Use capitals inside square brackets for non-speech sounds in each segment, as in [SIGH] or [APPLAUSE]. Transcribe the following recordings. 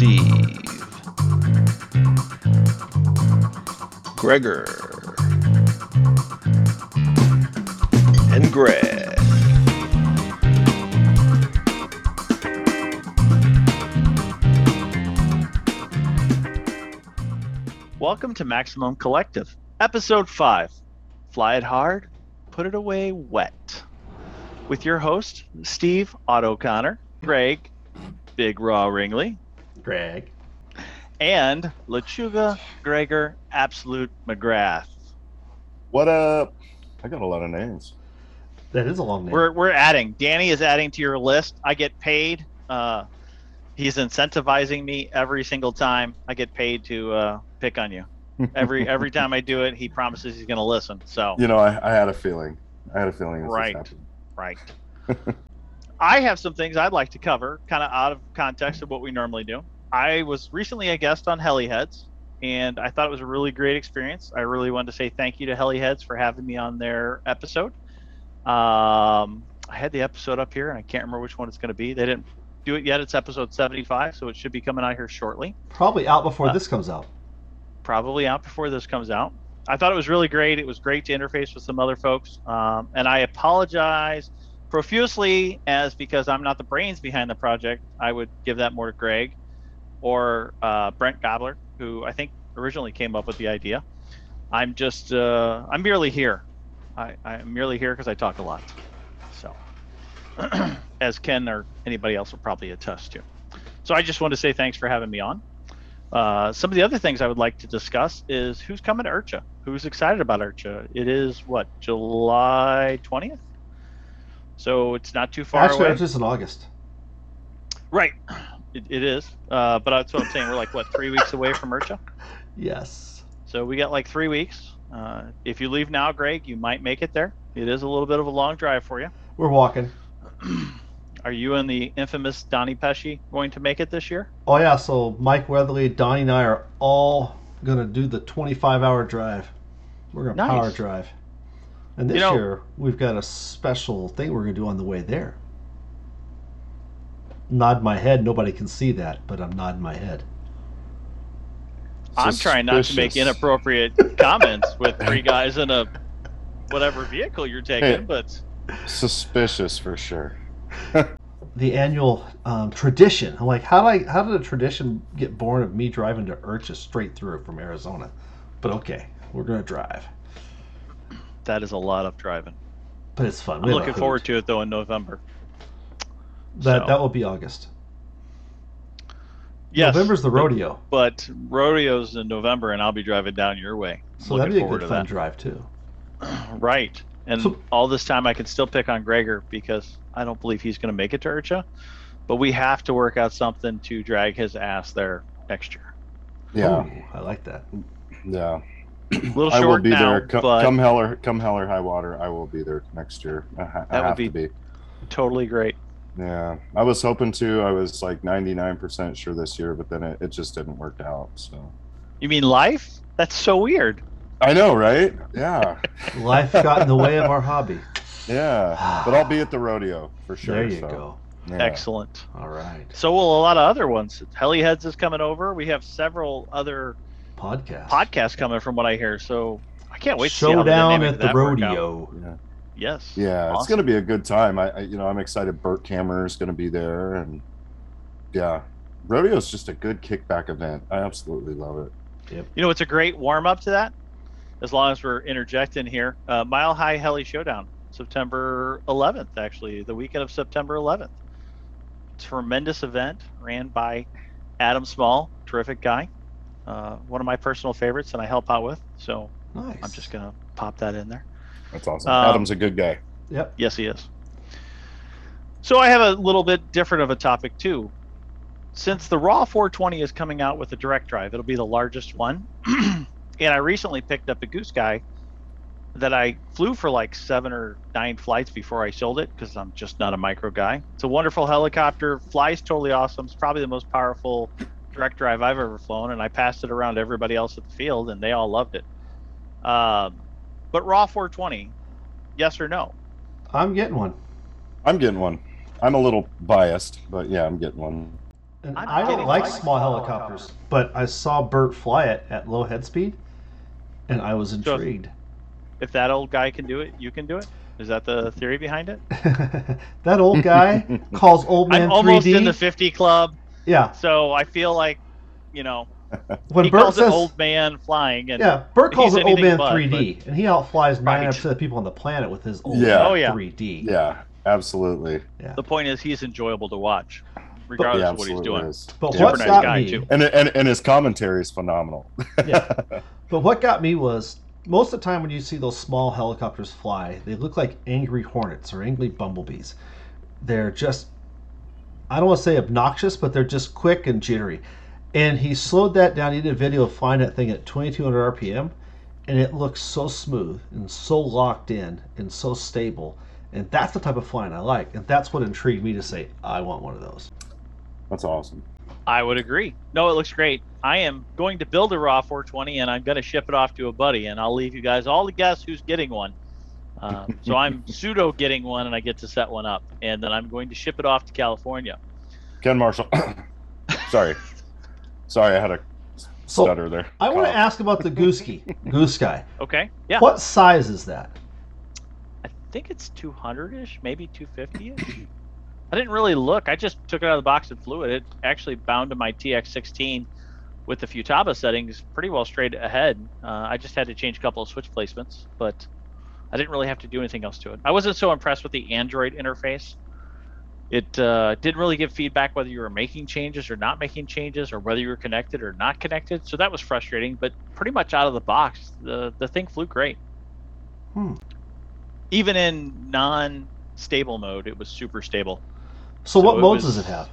Steve, Greggor, and Greg. Welcome to Maximum Collective, episode 5 Fly It Hard, Put It Away Wet. With your host, Steve Otto Connor, Greg, Big Raw Ringley, Greg. and Lechuga Greggor Absolute McGrath. What up? I got a lot of names. That is a long name. We're, we're adding, Danny is adding to your list. I get paid. Uh, he's incentivizing me every single time I get paid to uh, pick on you. Every [LAUGHS] every time I do it, he promises he's going to listen. So You know, I, I had a feeling. I had a feeling this Right. was. Right. [LAUGHS] I have some things I'd like to cover, kind of out of context of what we normally do. I was recently a guest on Heliheads, and I thought it was a really great experience. I really wanted to say thank you to Heliheads for having me on their episode. Um, I had the episode up here, and I can't remember which one it's going to be. They didn't do it yet. It's episode 75, so it should be coming out here shortly Probably out before Uh, this comes out. probably out before this comes out. I thought it was really great. It was great to interface with some other folks. Um, and I apologize profusely as because I'm not the brains behind the project. I would give that more to Greg or uh, Brent Gobler, who I think originally came up with the idea. I'm just, uh, I'm merely here. I, I'm merely here because I talk a lot. So, [CLEARS THROAT] as Ken or anybody else will probably attest to. So I just want to say thanks for having me on. Uh, some of the other things I would like to discuss is who's coming to IRCHA. Who's excited about IRCHA? It is what July twentieth, so it's not too far Actually, away. it's just in August. Right, it, it is. Uh, but that's what I'm saying. We're like what three weeks away from IRCHA, [LAUGHS] Yes. so we got like three weeks. Uh, if you leave now, Greg, you might make it there. It is a little bit of a long drive for you. We're walking. [CLEARS THROAT] Are you and the infamous Donnie Pesci going to make it this year? Oh, yeah. So Mike Weatherly, Donnie, and I are all going to do the 25 hour drive. We're going to Nice. power drive. And this You know- year, we've got a special thing we're going to do on the way there. Nod my head. Nobody can see that, but I'm nodding my head. I'm trying not to make inappropriate [LAUGHS] comments with three guys in a whatever vehicle you're taking, Hey. but Suspicious for sure. [LAUGHS] the annual um, tradition. I'm like, how did I, how did a tradition get born of me driving to IRCHA straight through from Arizona? But okay, we're gonna drive. That is a lot of driving. But it's fun. I'm looking forward to it though in November. that. so. That will be August. Yes, November's the rodeo, but rodeos in November, and I'll be driving down your way. so that'd be a good fun that. drive too. [CLEARS THROAT] Right, and So- all this time I can still pick on Greggor because I don't believe he's going to make it to IRCHA, but we have to work out something to drag his ass there next year. Yeah, Ooh, I like that. yeah. A [CLEARS THROAT] little I will short be now, there. Come, but come hell or come hell or high water, I will be there next year. I, ha- I That would be- to be. totally great. Yeah, I was hoping to. I was like 99% sure this year, but then it, it just didn't work out. So You mean life? That's so weird. I know, right? Yeah, [LAUGHS] Life got in the way of our hobby. yeah. But I'll be at the rodeo for sure. there you so, go. yeah. Excellent. All right, So will a lot of other ones. Heliheads is coming over. We have several other podcast. podcast coming from what I hear. So I can't wait to see how the Showdown at of the that work rodeo. Yeah. Yes. Yeah, it's going to be a good time. I, I you know, I'm excited. Bert Kammerer is going to be there, and yeah, rodeo is just a good kickback event. I absolutely love it. Yep. You know, it's a great warm up to that. As long as we're interjecting here, uh, Mile High Heli Showdown, September 11th, actually, the weekend of September 11th. Tremendous event ran by Adam Small, terrific guy. Uh, one of my personal favorites, and I help out with. So Nice. I'm just gonna pop that in there. That's awesome. Um, Adam's a good guy. Yep. Yes, he is. So I have a little bit different of a topic too. Since the Raw 420 is coming out with a direct drive, it'll be the largest one. [CLEARS THROAT] and I recently picked up a GooSky that I flew for like seven or nine flights before I sold it because I'm just not a micro guy. It's a wonderful helicopter, flies totally awesome. It's probably the most powerful direct drive I've ever flown, and I passed it around to everybody else at the field, and they all loved it. Um, but Raw 420, yes or no? I'm getting one. I'm getting one. I'm a little biased, but yeah, I'm getting one. And I'm I don't like like small helicopters, but I saw Bert fly it at low head speed, and I was So- intrigued. If that old guy can do it, you can do it. Is that the theory behind it? [LAUGHS] that old guy [LAUGHS] calls old man I'm almost 3D. in the 50 club, yeah, so I feel like, you know, [LAUGHS] when he Bert calls says, it old man flying, and yeah, Bert calls he's it old man but, 3D, and he outflies Right. 99% of the people on the planet with his old Yeah. Oh, yeah. 3D. yeah, absolutely. the point is he's enjoyable to watch, regardless yeah, of what he's doing. is. But Super what nice got guy, me, too. And, and and his commentary is phenomenal. [LAUGHS] Yeah. But what got me was most of the time when you see those small helicopters fly, they look like angry hornets or angry bumblebees. They're just, I don't want to say obnoxious, but they're just quick and jittery. And he slowed that down. He did a video of flying that thing at 2200 RPM, and it looks so smooth and so locked in and so stable. And that's the type of flying I like. And that's what intrigued me to say, I want one of those. That's awesome. I would agree. No, it looks great. I am going to build a raw 420 and I'm going to ship it off to a buddy, and I'll leave you guys all to guess who's getting one. Um, so I'm pseudo getting one, and I get to set one up, and then I'm going to ship it off to California. Ken Marshall. [COUGHS] Sorry. Sorry, I had a So, stutter there. I want to ask about the GooSky, Goose Guy. Okay. Yeah. What size is that? I think it's 200-ish, maybe 250-ish. I didn't really look. I just took it out of the box and flew it. It actually bound to my TX16 with the Futaba settings pretty well straight ahead. Uh, I just had to change a couple of switch placements, but I didn't really have to do anything else to it. I wasn't so impressed with the Android interface. It uh, didn't really give feedback whether you were making changes or not making changes, or whether you were connected or not connected. So that was frustrating. But pretty much out of the box, the the thing flew great Hmm. even in non-stable mode, it was super stable. So, So what modes was- does it have?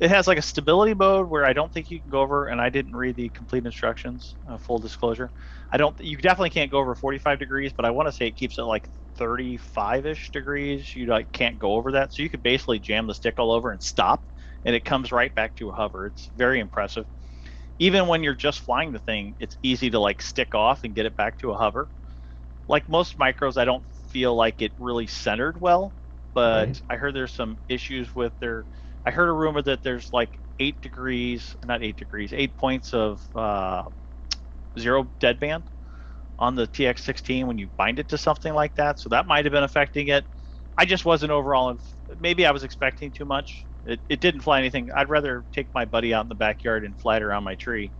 It has like a stability mode where I don't think you can go over, and I didn't read the complete instructions. Uh, full disclosure, I don't. You definitely can't go over 45 degrees, but I want to say it keeps it like 35ish degrees. You like can't go over that, so you could basically jam the stick all over and stop, and it comes right back to a hover. It's very impressive. Even when you're just flying the thing, it's easy to like stick off and get it back to a hover. Like most micros, I don't feel like it really centered well, but Right. I heard there's some issues with their. I heard a rumor that there's like eight degrees, not eight degrees, eight points of uh, zero deadband on the TX16 when you bind it to something like that. So that might have been affecting it. I just wasn't overall. In, maybe I was expecting too much. It, it didn't fly anything. I'd rather take my buddy out in the backyard and fly it around my tree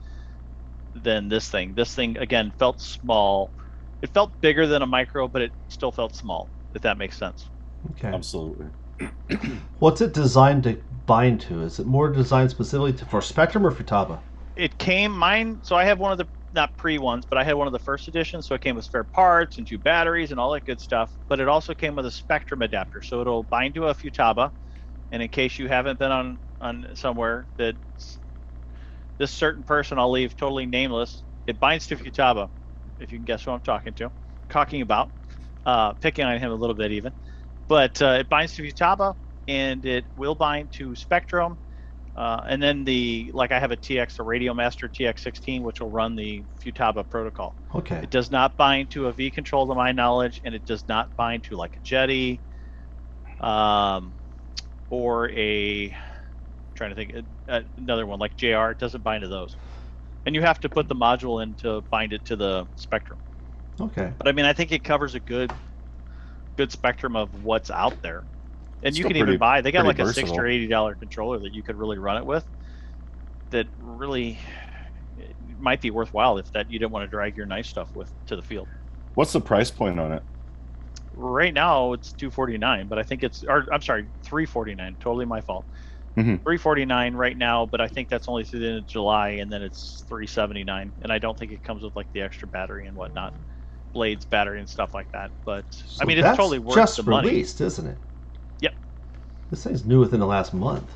than this thing. This thing again felt small. It felt bigger than a micro, but it still felt small. If that makes sense. Okay. Absolutely. [CLEARS THROAT] What's it designed to bind to? Is it more designed specifically to, for Spektrum or Futaba? it came mine so i have one of the not pre ones but i had one of the first editions so it came with spare parts and two batteries and all that good stuff but it also came with a Spektrum adapter so it'll bind to a futaba and in case you haven't been on on somewhere that this certain person i'll leave totally nameless it binds to futaba if you can guess who i'm talking to talking about uh, picking on him a little bit even but uh, it binds to futaba and it will bind to Spektrum uh, and then the like I have a TX, a Radio Master TX16, which will run the Futaba protocol. Okay. It does not bind to a V control, to my knowledge, and it does not bind to like a Jeti, um, or a I'm trying to think uh, another one like JR. It doesn't bind to those, and you have to put the module in to bind it to the Spektrum. Okay. But I mean, I think it covers a good, good spectrum of what's out there, and you Still can pretty- even buy. They got like pretty a sixty versatile. or eighty dollar controller that you could really run it with. That really it might be worthwhile if that you didn't want to drag your nice stuff with to the field. What's the price point on it? Right now it's two forty nine, but I think it's or I'm sorry, three forty nine. Totally my fault. Mhm. Three forty nine right now, but I think that's only through the end of July, and then it's three seventy nine. And I don't think it comes with like the extra battery and whatnot, blades, battery, and stuff like that. But So I mean, it's totally worth just the money. released, isn't it? Yep. This thing's new within the last month.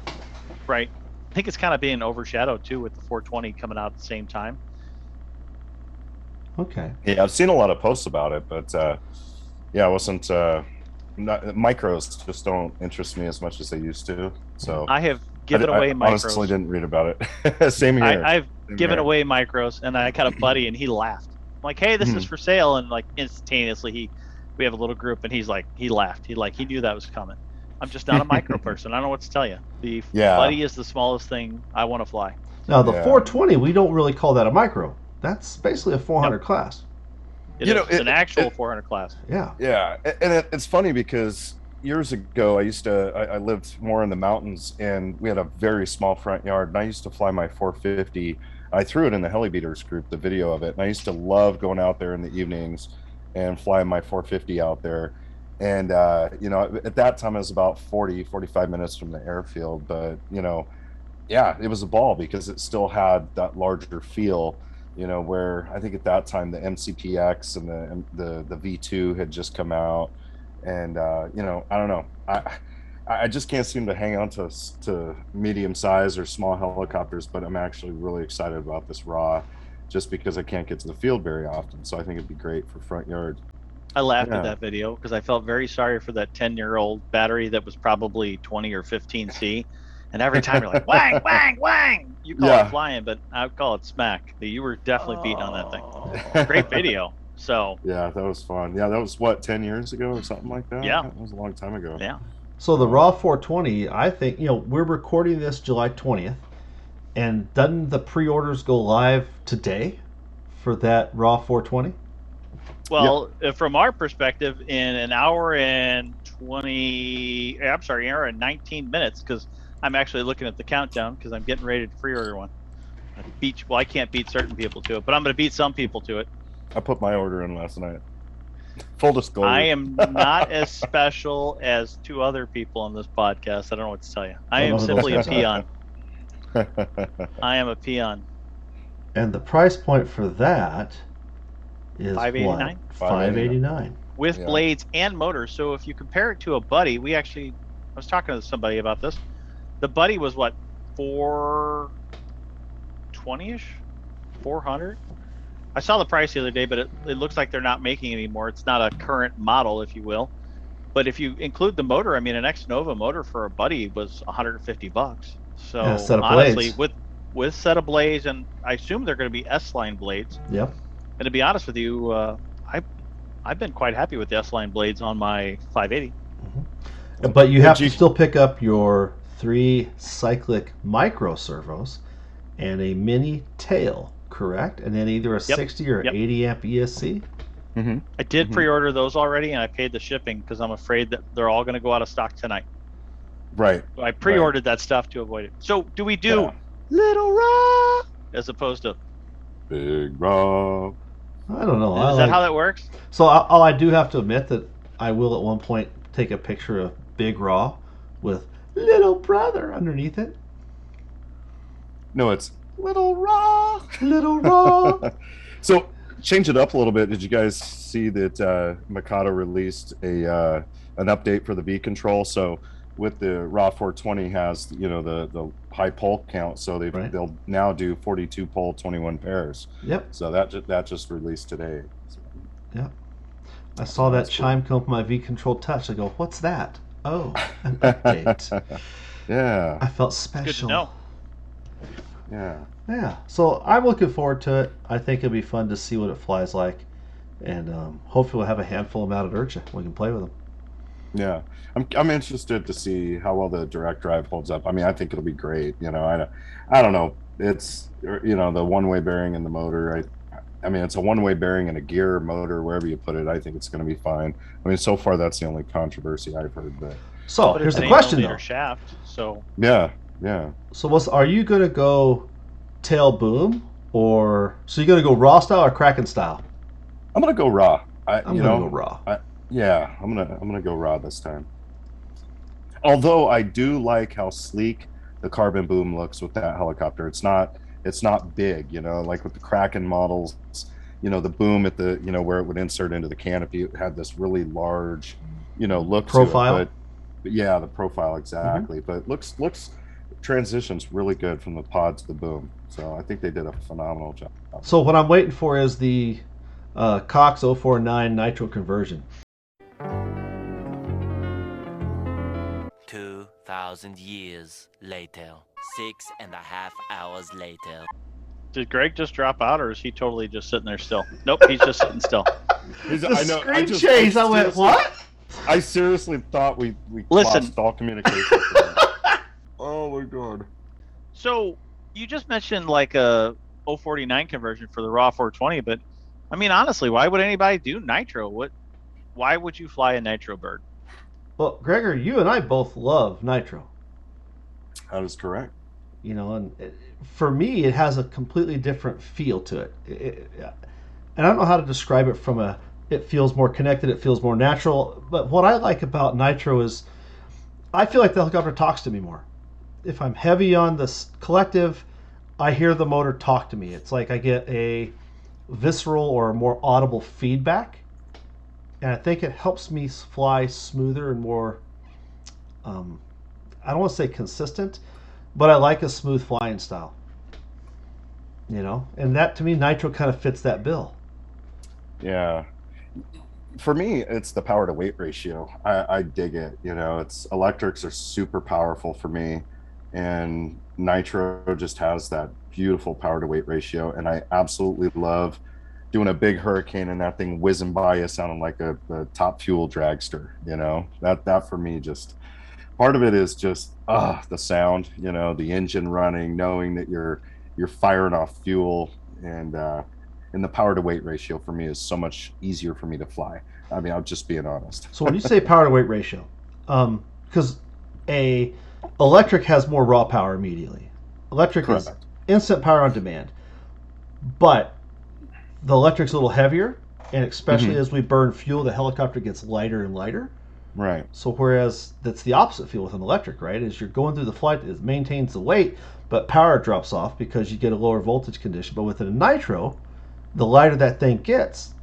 Right. I think it's kind of being overshadowed too with the 420 coming out at the same time. Okay. Yeah, I've seen a lot of posts about it, but uh, yeah, I wasn't. Uh, not, micros just don't interest me as much as they used to. So I have given I, away I micros. honestly didn't read about it. [LAUGHS] Same here. I, I've Same given here. away micros, and I got a buddy, and he laughed. I'm like, "Hey, this is Mhm. for sale," and like instantaneously, he, we have a little group, and he's like, he laughed. He like he knew that was coming. I'm just not a micro [LAUGHS] person. I don't know what to tell you. The Yeah. buddy is the smallest thing I want to fly. Now the Yeah. 420, we don't really call that a micro. That's basically a 400 class. It You is. know, it's it- an actual it- 400 class. Yeah. Yeah, and it, it's funny because years ago I used to I, I lived more in the mountains and we had a very small front yard and I used to fly my 450. I threw it in the heli beaters group, the video of it, and I used to love going out there in the evenings and flying my 450 out there. And uh, you know, at that time it was about 40, 45 minutes from the airfield, but you know, yeah, it was a ball because it still had that larger feel you know where i think at that time the mcpx and the the, the v2 had just come out and uh, you know i don't know i i just can't seem to hang on to to medium size or small helicopters but i'm actually really excited about this raw just because i can't get to the field very often so i think it'd be great for front yard I laughed Yeah. at that video because I felt very sorry for that 10 year old battery that was probably 20 or 15C. And every time you're like, wang, [LAUGHS] wang, wang. You call Yeah. it flying, but I would call it smack. You were definitely beating on that thing. Oh. Great video. [LAUGHS] So, yeah that was fun yeah that was what 10 years ago or something like that Yeah. that was a long time ago yeah. So the Raw 420, I think, you know, we're recording this July 20th, and doesn't the pre-orders go live today for that Raw 420? Well, uh, from our perspective, in an hour and 20, eh, I'm sorry, an hour and 19 minutes, because I'm actually looking at the countdown because I'm getting ready to pre order one. I beat, well, I can't beat certain people to it, but I'm going to beat some people to it. i put my order in last night full disclosure I am not as [LAUGHS] special as two other people on this podcast. I don't know what to tell you. I am simply a those guys are. peon. [LAUGHS] I am a peon. And the price point for that is $589? what? 589. with Yeah. blades and motors. So if you compare it to a buddy, we actually I was talking to somebody about this. The buddy was what four twenty ish, four hundred. I saw the price the other day, but it, it looks like they're not making anymore. It's not a current model, if you will. But if you include the motor, I mean, an X Nova motor for a buddy was 150 bucks. So Yeah, set of honestly, blades. with with set of blades, and I assume they're going to be S line blades. Yep. And to be honest with you, uh, I I've been quite happy with the S line blades on my 580. But you have you- to still pick up your three cyclic micro servos and a mini tail, correct? And then either a Yep. 60 or Yep. 80 amp ESC. hmm I did Mhm. pre-order those already, and I paid the shipping because I'm afraid that they're all going to go out of stock tonight. right I pre-ordered that stuff to avoid it. So do we do Yeah. little raw as opposed to? big raw I don't know. I Is like- that how that works? So I, all I do have to admit that I will at one point take a picture of Big Raw with little brother underneath it. no it's little raw Little Raw. [LAUGHS] so change it up a little bit. Did you guys see that uh, Mikado released a uh, an update for the V control? So with the Raw 420 has you know the the high pole count, so they Right. they'll now do 42 pole, 21 pairs. yep. So that ju- that just released today. So, I saw that That's cool. chime come up my V Control Touch. I go, what's that? Oh, an [LAUGHS] update. yeah, I felt Good special. To know. yeah. Yeah. So I'm looking forward to it. I think it'll be fun to see what it flies like. And um, hopefully we'll have a handful of them out at IRCHA. We can play with them. Yeah, I'm I'm interested to see how well the direct drive holds up. I mean, I think it'll be great. You know, I don't, I don't know. It's you know the one way bearing in the motor. I, I mean, it's a one way bearing in a gear motor wherever you put it. I think it's going to be fine. I mean, so far that's the only controversy I've heard. But So But here's the question though. shaft. So yeah, yeah. So what's are you gonna go tail boom or so you're gonna go raw style or Kraken style? I'm gonna go raw. I I'm you gonna know go raw. yeah, I'm gonna I'm gonna go raw this time. Although I do like how sleek the carbon boom looks with that helicopter. It's not it's not big, you know, like with the Kraken models, you know, the boom at the you know where it would insert into the canopy it had this really large, you know, look to it, Profile? but, but yeah, the profile exactly. Mm-hmm. But looks looks transitions really good from the pod to the boom. So I think they did a phenomenal job. So what I'm waiting for is the uh, Cox 049 nitro conversion. 2,000 years later. Six and a half hours later. did Greg just drop out, or is he totally just sitting there still? Nope, he's just sitting still. [LAUGHS] He's- The I know, I screen just- changed. I went seriously- what? I seriously thought we we Listen. lost all communication. [LAUGHS] for my god. So you just mentioned like a 049 conversion for the raw 420, but I mean honestly, why would anybody do nitro? What? Why would you fly a nitro bird? Well, Greggor, you and I both love nitro. That is correct. You know, and it, for me, it has a completely different feel to it. It- it- And I don't know how to describe it from a. It feels more connected. It feels more natural. But what I like about nitro is, I feel like the helicopter talks to me more. If I'm heavy on this collective, I hear the motor talk to me. It's like I get a visceral or more audible feedback, and I think it helps me fly smoother and more. Um, I don't want to say consistent, but I like a smooth flying style. You know, and that to me, nitro kind of fits that bill. Yeah. For me, it's the power to weight ratio. I, I dig it. You know, it's electrics are super powerful for me, and nitro just has that beautiful power to weight ratio. And I absolutely love doing a big hurricane and that thing whizzing by you, sounding like a, a top fuel dragster. You know, that that for me just part of it is just ah the sound. You know, the engine running, knowing that you're you're firing off fuel and. uh and the power to weight ratio for me is so much easier for me to fly. I mean, I'm just being honest. So when you say power to weight ratio, um because a electric has more raw power immediately. Electric is instant power on demand, but the electric's a little heavier, and especially Mhm. as we burn fuel, the helicopter gets lighter and lighter. Right. So whereas that's the opposite feel with an electric, right? As you're going through the flight, it maintains the weight, but power drops off because you get a lower voltage condition. But with a nitro, the lighter that thing gets,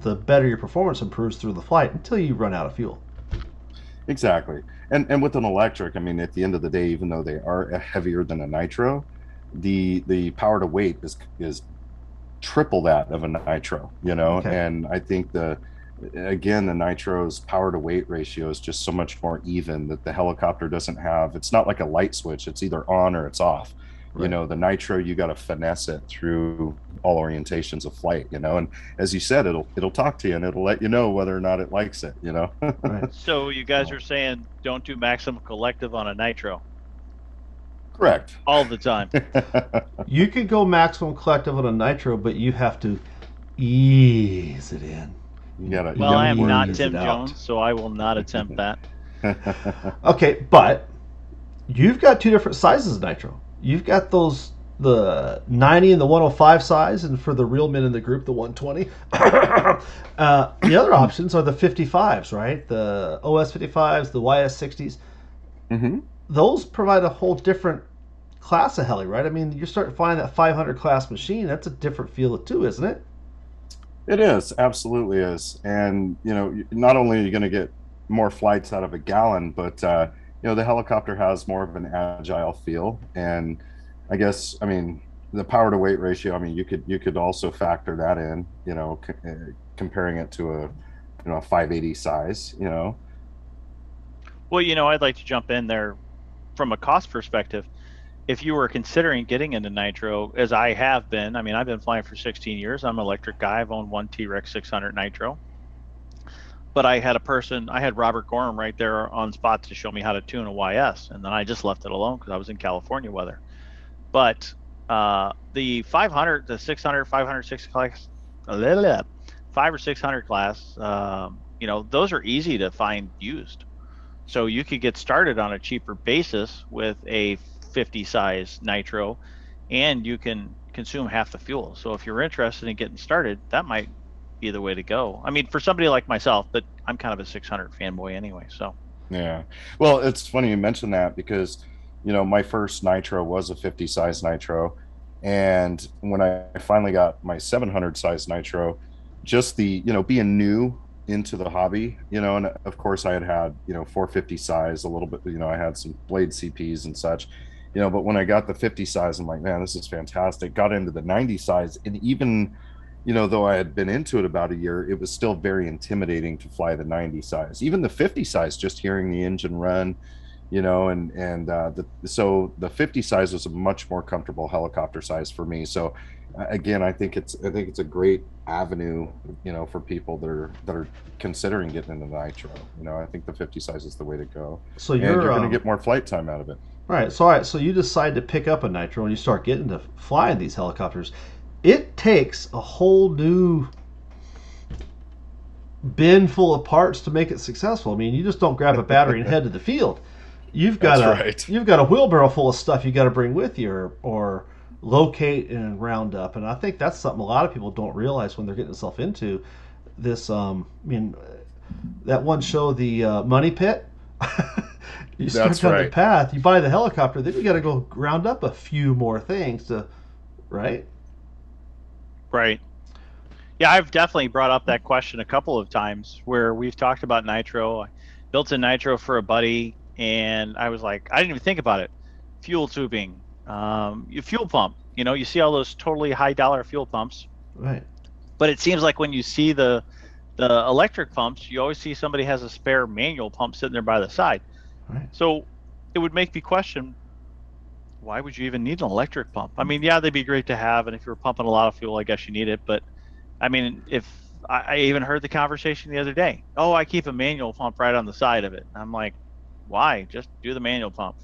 the better your performance improves through the flight until you run out of fuel. Exactly. And and with an electric, I mean, at the end of the day, even though they are heavier than a nitro, the the power to weight is is triple that of a nitro. You know, Okay. and I think the again the nitro's power to weight ratio is just so much more even that the helicopter doesn't have. It's not like a light switch. It's either on or it's off. You know, the nitro you got to finesse it through all orientations of flight. You know, and as you said, it'll it'll talk to you and it'll let you know whether or not it likes it. You know. [LAUGHS] Right. So you guys are saying don't do maximum collective on a nitro Correct. all the time. [LAUGHS] You could go maximum collective on a nitro, but you have to ease it in. You gotta. you Well, gotta I am not Tim it out. Jones, so I will not attempt that. [LAUGHS] Okay, but you've got two different sizes of nitro. You've got those the 90 and the 105 size, and for the real men in the group, the 120. [COUGHS] uh, the other options are the 55s, right? The OS 55s, the YS 60s. hmm Those provide a whole different class of heli, right? I mean, you're starting to find that 500 class machine. That's a different feel too, isn't it? It is absolutely is, and you know, not only are you going to get more flights out of a gallon, but uh, you know, the helicopter has more of an agile feel, and I guess, I mean, the power to weight ratio. I mean, you could you could also factor that in, you know, c- uh, comparing it to a you know a 580 size, you know. Well, you know, I'd like to jump in there from a cost perspective. If you were considering getting into nitro, as I have been, I mean, I've been flying for 16 years. I'm an electric guy. I've owned one T Rex 600 nitro. But I had a person, I had Robert Gorham right there on spot to show me how to tune a YS, and then I just left it alone because I was in California weather. But uh, the 500, the 600, 500, 600 class, blah, [LAUGHS] blah, blah, five or 600 class, um, you know, those are easy to find used. So you could get started on a cheaper basis with a 50 size nitro and you can consume half the fuel. So if you're interested in getting started, that might be the way to go. I mean, for somebody like myself, but I'm kind of a 600 fanboy anyway. So Yeah. Well, it's funny you mentioned that because, you know, my first nitro was a 50 size nitro. And when I finally got my 700 size nitro, just the, you know, being new into the hobby, you know, and of course I had had, you know, 450 size a little bit, you know, I had some blade CPs and such, you know, but when I got the 50 size, I'm like, man, this is fantastic. Got into the 90 size and even, you know, though I had been into it about a year, it was still very intimidating to fly the 90 size. Even the 50 size, just hearing the engine run, you know, and and uh, the, so the 50 size was a much more comfortable helicopter size for me. So uh, again, I think it's I think it's a great avenue, you know, for people that are that are considering getting into nitro. You know, I think the 50 size is the way to go, So you're, you're going um, to get more flight time out of it. All right, so all right, so you decide to pick up a nitro and you start getting to flying these helicopters. It takes a whole new bin full of parts to make it successful. I mean, you just don't grab a battery and head to the field. You've got That's a right. you've got a wheelbarrow full of stuff you got to bring with you or, or locate and round up. And I think that's something a lot of people don't realize when they're getting themselves into this. Um, I mean, that one show, the uh, Money Pit. [LAUGHS] you start That's down the path. You buy the helicopter, then you got to go round up a few more things to, right? Right. Yeah, I've definitely brought up that question a couple of times where we've talked about nitro. I built a nitro for a buddy, and I was like, I didn't even think about it. Fuel tubing, um, your fuel pump. You know, you see all those totally high dollar fuel pumps, Right. but it seems like when you see the the electric pumps, you always see somebody has a spare manual pump sitting there by the side. Right. So it would make me question why would you even need an electric pump? I mean, yeah, they'd be great to have, and if you're pumping a lot of fuel, I guess you need it. But I mean, if I, I even heard the conversation the other day, oh, I keep a manual pump right on the side of it. I'm like, why? Just do the manual pump.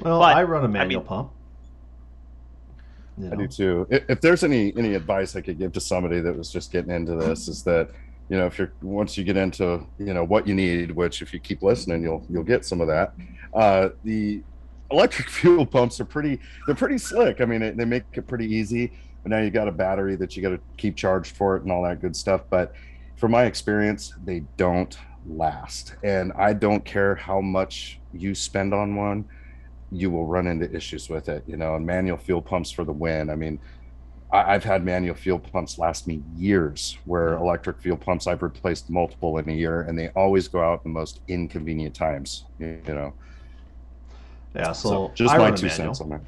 Well, But, I run a manual mean- pump. You I do too. If, if there's any any advice I could give to somebody that was just getting into this, is that you know if you're once you get into you know what you need, which if you keep listening, you'll you'll get some of that. Uh, the electric [LAUGHS] fuel pumps are pretty they're pretty slick. I mean, it, they make it pretty easy. But now you got a battery that you got to keep charged for it and all that good stuff. But from my experience, they don't last, and I don't care how much you spend on one you will run into issues with it, you know, and manual fuel pumps for the win. I mean, I, I've had manual fuel pumps last me years where mm-hmm. electric fuel pumps I've replaced multiple in a year and they always go out in the most inconvenient times, you know. Yeah, so, So, just I my two manual. cents on that.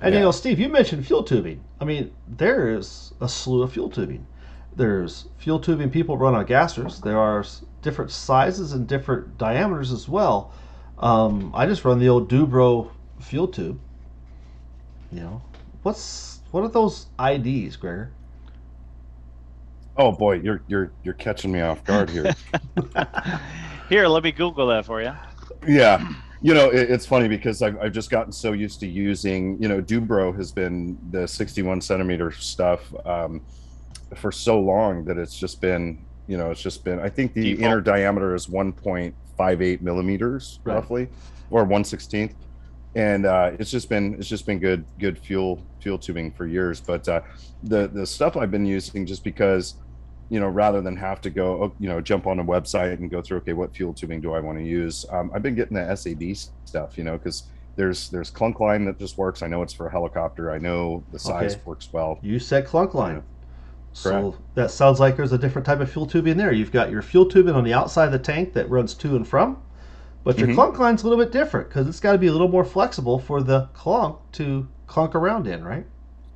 And you know, Steve, you mentioned fuel tubing. I mean, there is a slew of fuel tubing. There's fuel tubing people run on gassers. There are different sizes and different diameters as well. Um, I just run the old Dubro fuel tube. You know, what's what are those IDs, Greggor? Oh boy, you're you're you're catching me off guard here. [LAUGHS] Here, let me Google that for you. yeah you know it, it's funny because I've, I've just gotten so used to using you know dubro has been the 61 centimeter stuff um, for so long that it's just been you know it's just been i think the Default. inner diameter is 1.58 millimeters Right. roughly or 116th and uh, it's just been it's just been good good fuel fuel tubing for years but uh, the the stuff i've been using just because you know, rather than have to go, oh, you know, jump on a website and go through, okay, what fuel tubing do I want to use? Um, I've been getting the SAB stuff, you know, because there's there's clunk line that just works. I know it's for a helicopter. I know the size Okay. works well. You said clunk line. Yeah. So that sounds like there's a different type of fuel tubing there. You've got your fuel tubing on the outside of the tank that runs to and from, but your Mhm. clunk line's a little bit different because it's got to be a little more flexible for the clunk to clunk around in, right?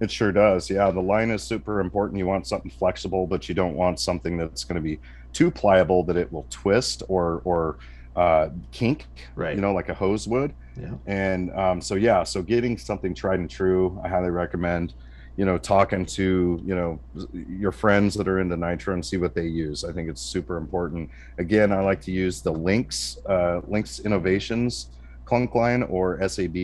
It sure does. Yeah, the line is super important. You want something flexible, but you don't want something that's going to be too pliable that it will twist or or uh, kink, Right. you know, like a hose would. Yeah. And um, so yeah, so getting something tried and true, I highly recommend. You know, talking to you know your friends that are into nitro and see what they use. I think it's super important. Again, I like to use the Lynx uh, Lynx Innovations clunk line or SAB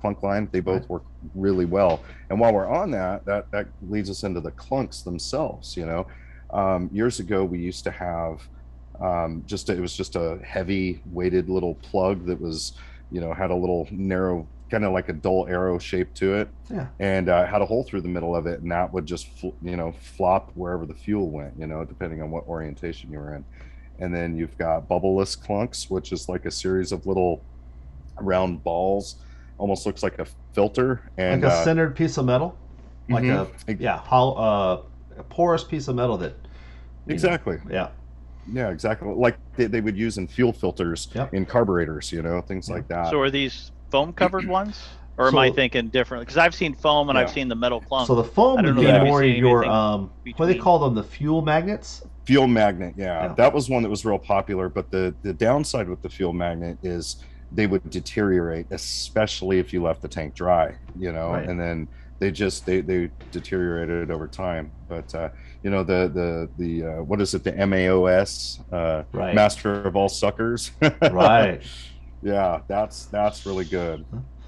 clunk line. They both work really well. And while we're on that, that that leads us into the clunks themselves. You know, um, years ago we used to have um, just a, it was just a heavy weighted little plug that was you know had a little narrow kind of like a dull arrow shape to it Yeah. and uh, had a hole through the middle of it and that would just fl- you know flop wherever the fuel went you know depending on what orientation you were in and then you've got bubbleless clunks which is like a series of little round balls almost looks like a filter and like a uh, centered piece of metal, like mhm. a yeah, hol- uh, a porous piece of metal that. you know, exactly yeah. yeah exactly like they, they would use in fuel filters Yep. in carburetors you know things Yeah. like that So are these foam covered [CLEARS THROAT] ones? Or am I thinking different? Because I've seen foam and I've seen the metal clunk. So the foam I would be more your anything um, what do they call them? The fuel magnets. fuel magnet yeah, Yeah. that was one that was real popular but the the downside with the fuel magnet is they would deteriorate, especially if you left the tank dry, you know, Right. and then they just they they deteriorated over time. But uh, you know the the the uh, what is it the MAOS uh, Right. Master of All Suckers? [LAUGHS] right. yeah, that's that's really good.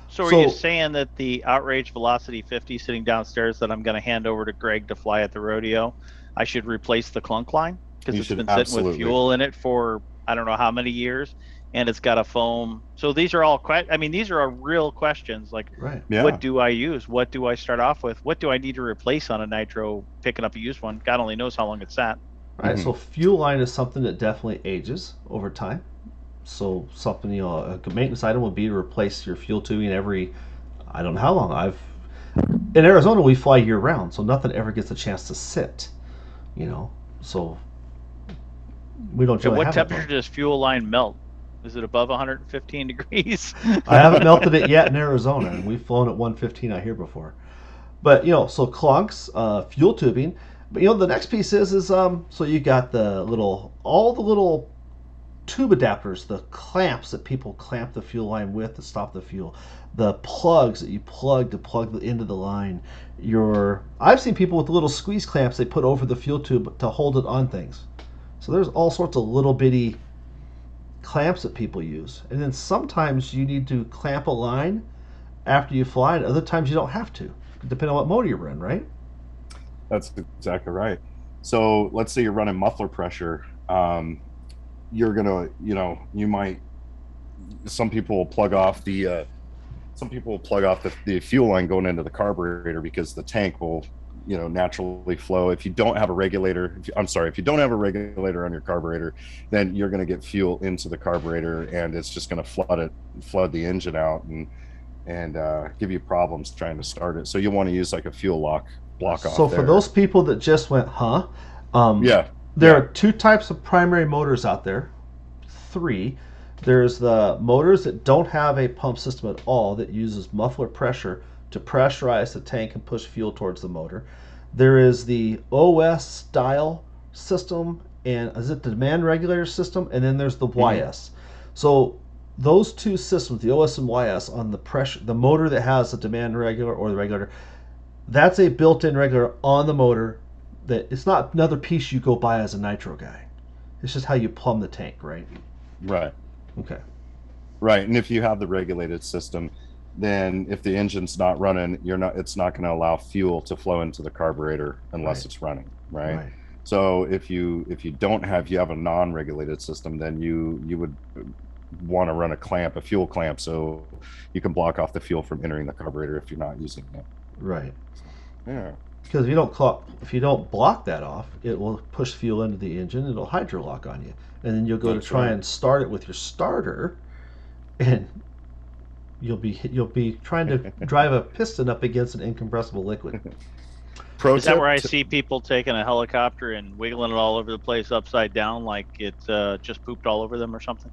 So, are you saying that the Outrage Velocity 50 sitting downstairs that I'm going to hand over to Greg to fly at the rodeo, I should replace the clunk line because it's should been sitting absolutely. with fuel in it for I don't know how many years, and it's got a foam. So these are all que- I mean, these are real questions. Like, Right. Yeah, what do I use? What do I start off with? What do I need to replace on a nitro picking up a used one? God only knows how long it's sat. Right. Mhm. So fuel line is something that definitely ages over time. So something you know a maintenance item would be to replace your fuel tubing every I don't know how long. I've in Arizona we fly year round, so nothing ever gets a chance to sit. You know, so we don't At really what have temperature problem. does fuel line melt? Is it above 115 [LAUGHS] degrees? [LAUGHS] I haven't melted it yet in Arizona, and we've flown at 115 out here before. But you know, so clunks, uh, fuel tubing. But you know, the next piece is is um. So you got the little, all the little tube adapters, the clamps that people clamp the fuel line with to stop the fuel, the plugs that you plug to plug the, into the line. Your, I've seen people with little squeeze clamps they put over the fuel tube to hold it on things. So there's all sorts of little bitty clamps that people use. And then sometimes you need to clamp a line after you fly, and other times you don't have to, depending on what motor you're in, right? That's exactly right. So let's say you're running muffler pressure. Um, you're gonna, you know, you might. Some people will plug off the. Uh, some people will plug off the, the fuel line going into the carburetor because the tank will, you know, naturally flow. If you don't have a regulator, if you, I'm sorry, if you don't have a regulator on your carburetor, then you're going to get fuel into the carburetor and it's just going to flood it, flood the engine out and and uh, give you problems trying to start it. So you want to use like a fuel lock block off. So for those people that just went, huh? Um, Yeah. There yeah. are two types of primary motors out there. Three. There's the motors that don't have a pump system at all that uses muffler pressure to pressurize the tank and push fuel towards the motor. There is the OS style system and is it the demand regulator system? And then there's the Mhm. YS. So those two systems, the OS and YS, on the pressure, the motor that has the demand regulator or the regulator, that's a built-in regulator on the motor. That it's not another piece you go buy as a nitro guy. It's just how you plumb the tank, right? Right. Okay. Right. And if you have the regulated system, then if the engine's not running, you're not it's not going to allow fuel to flow into the carburetor unless Right. it's running, right? So if you if you don't have you have a non-regulated system, then you you would want to run a clamp, a fuel clamp, so you can block off the fuel from entering the carburetor if you're not using it. Right. Yeah. Because if you don't clock, if you don't block that off, it will push fuel into the engine. It'll hydrolock on you, and then you'll go That's to try right. and start it with your starter, and you'll be you'll be trying to [LAUGHS] drive a piston up against an incompressible liquid. Pro Is that where I see people taking a helicopter and wiggling it all over the place upside down like it uh, just pooped all over them or something?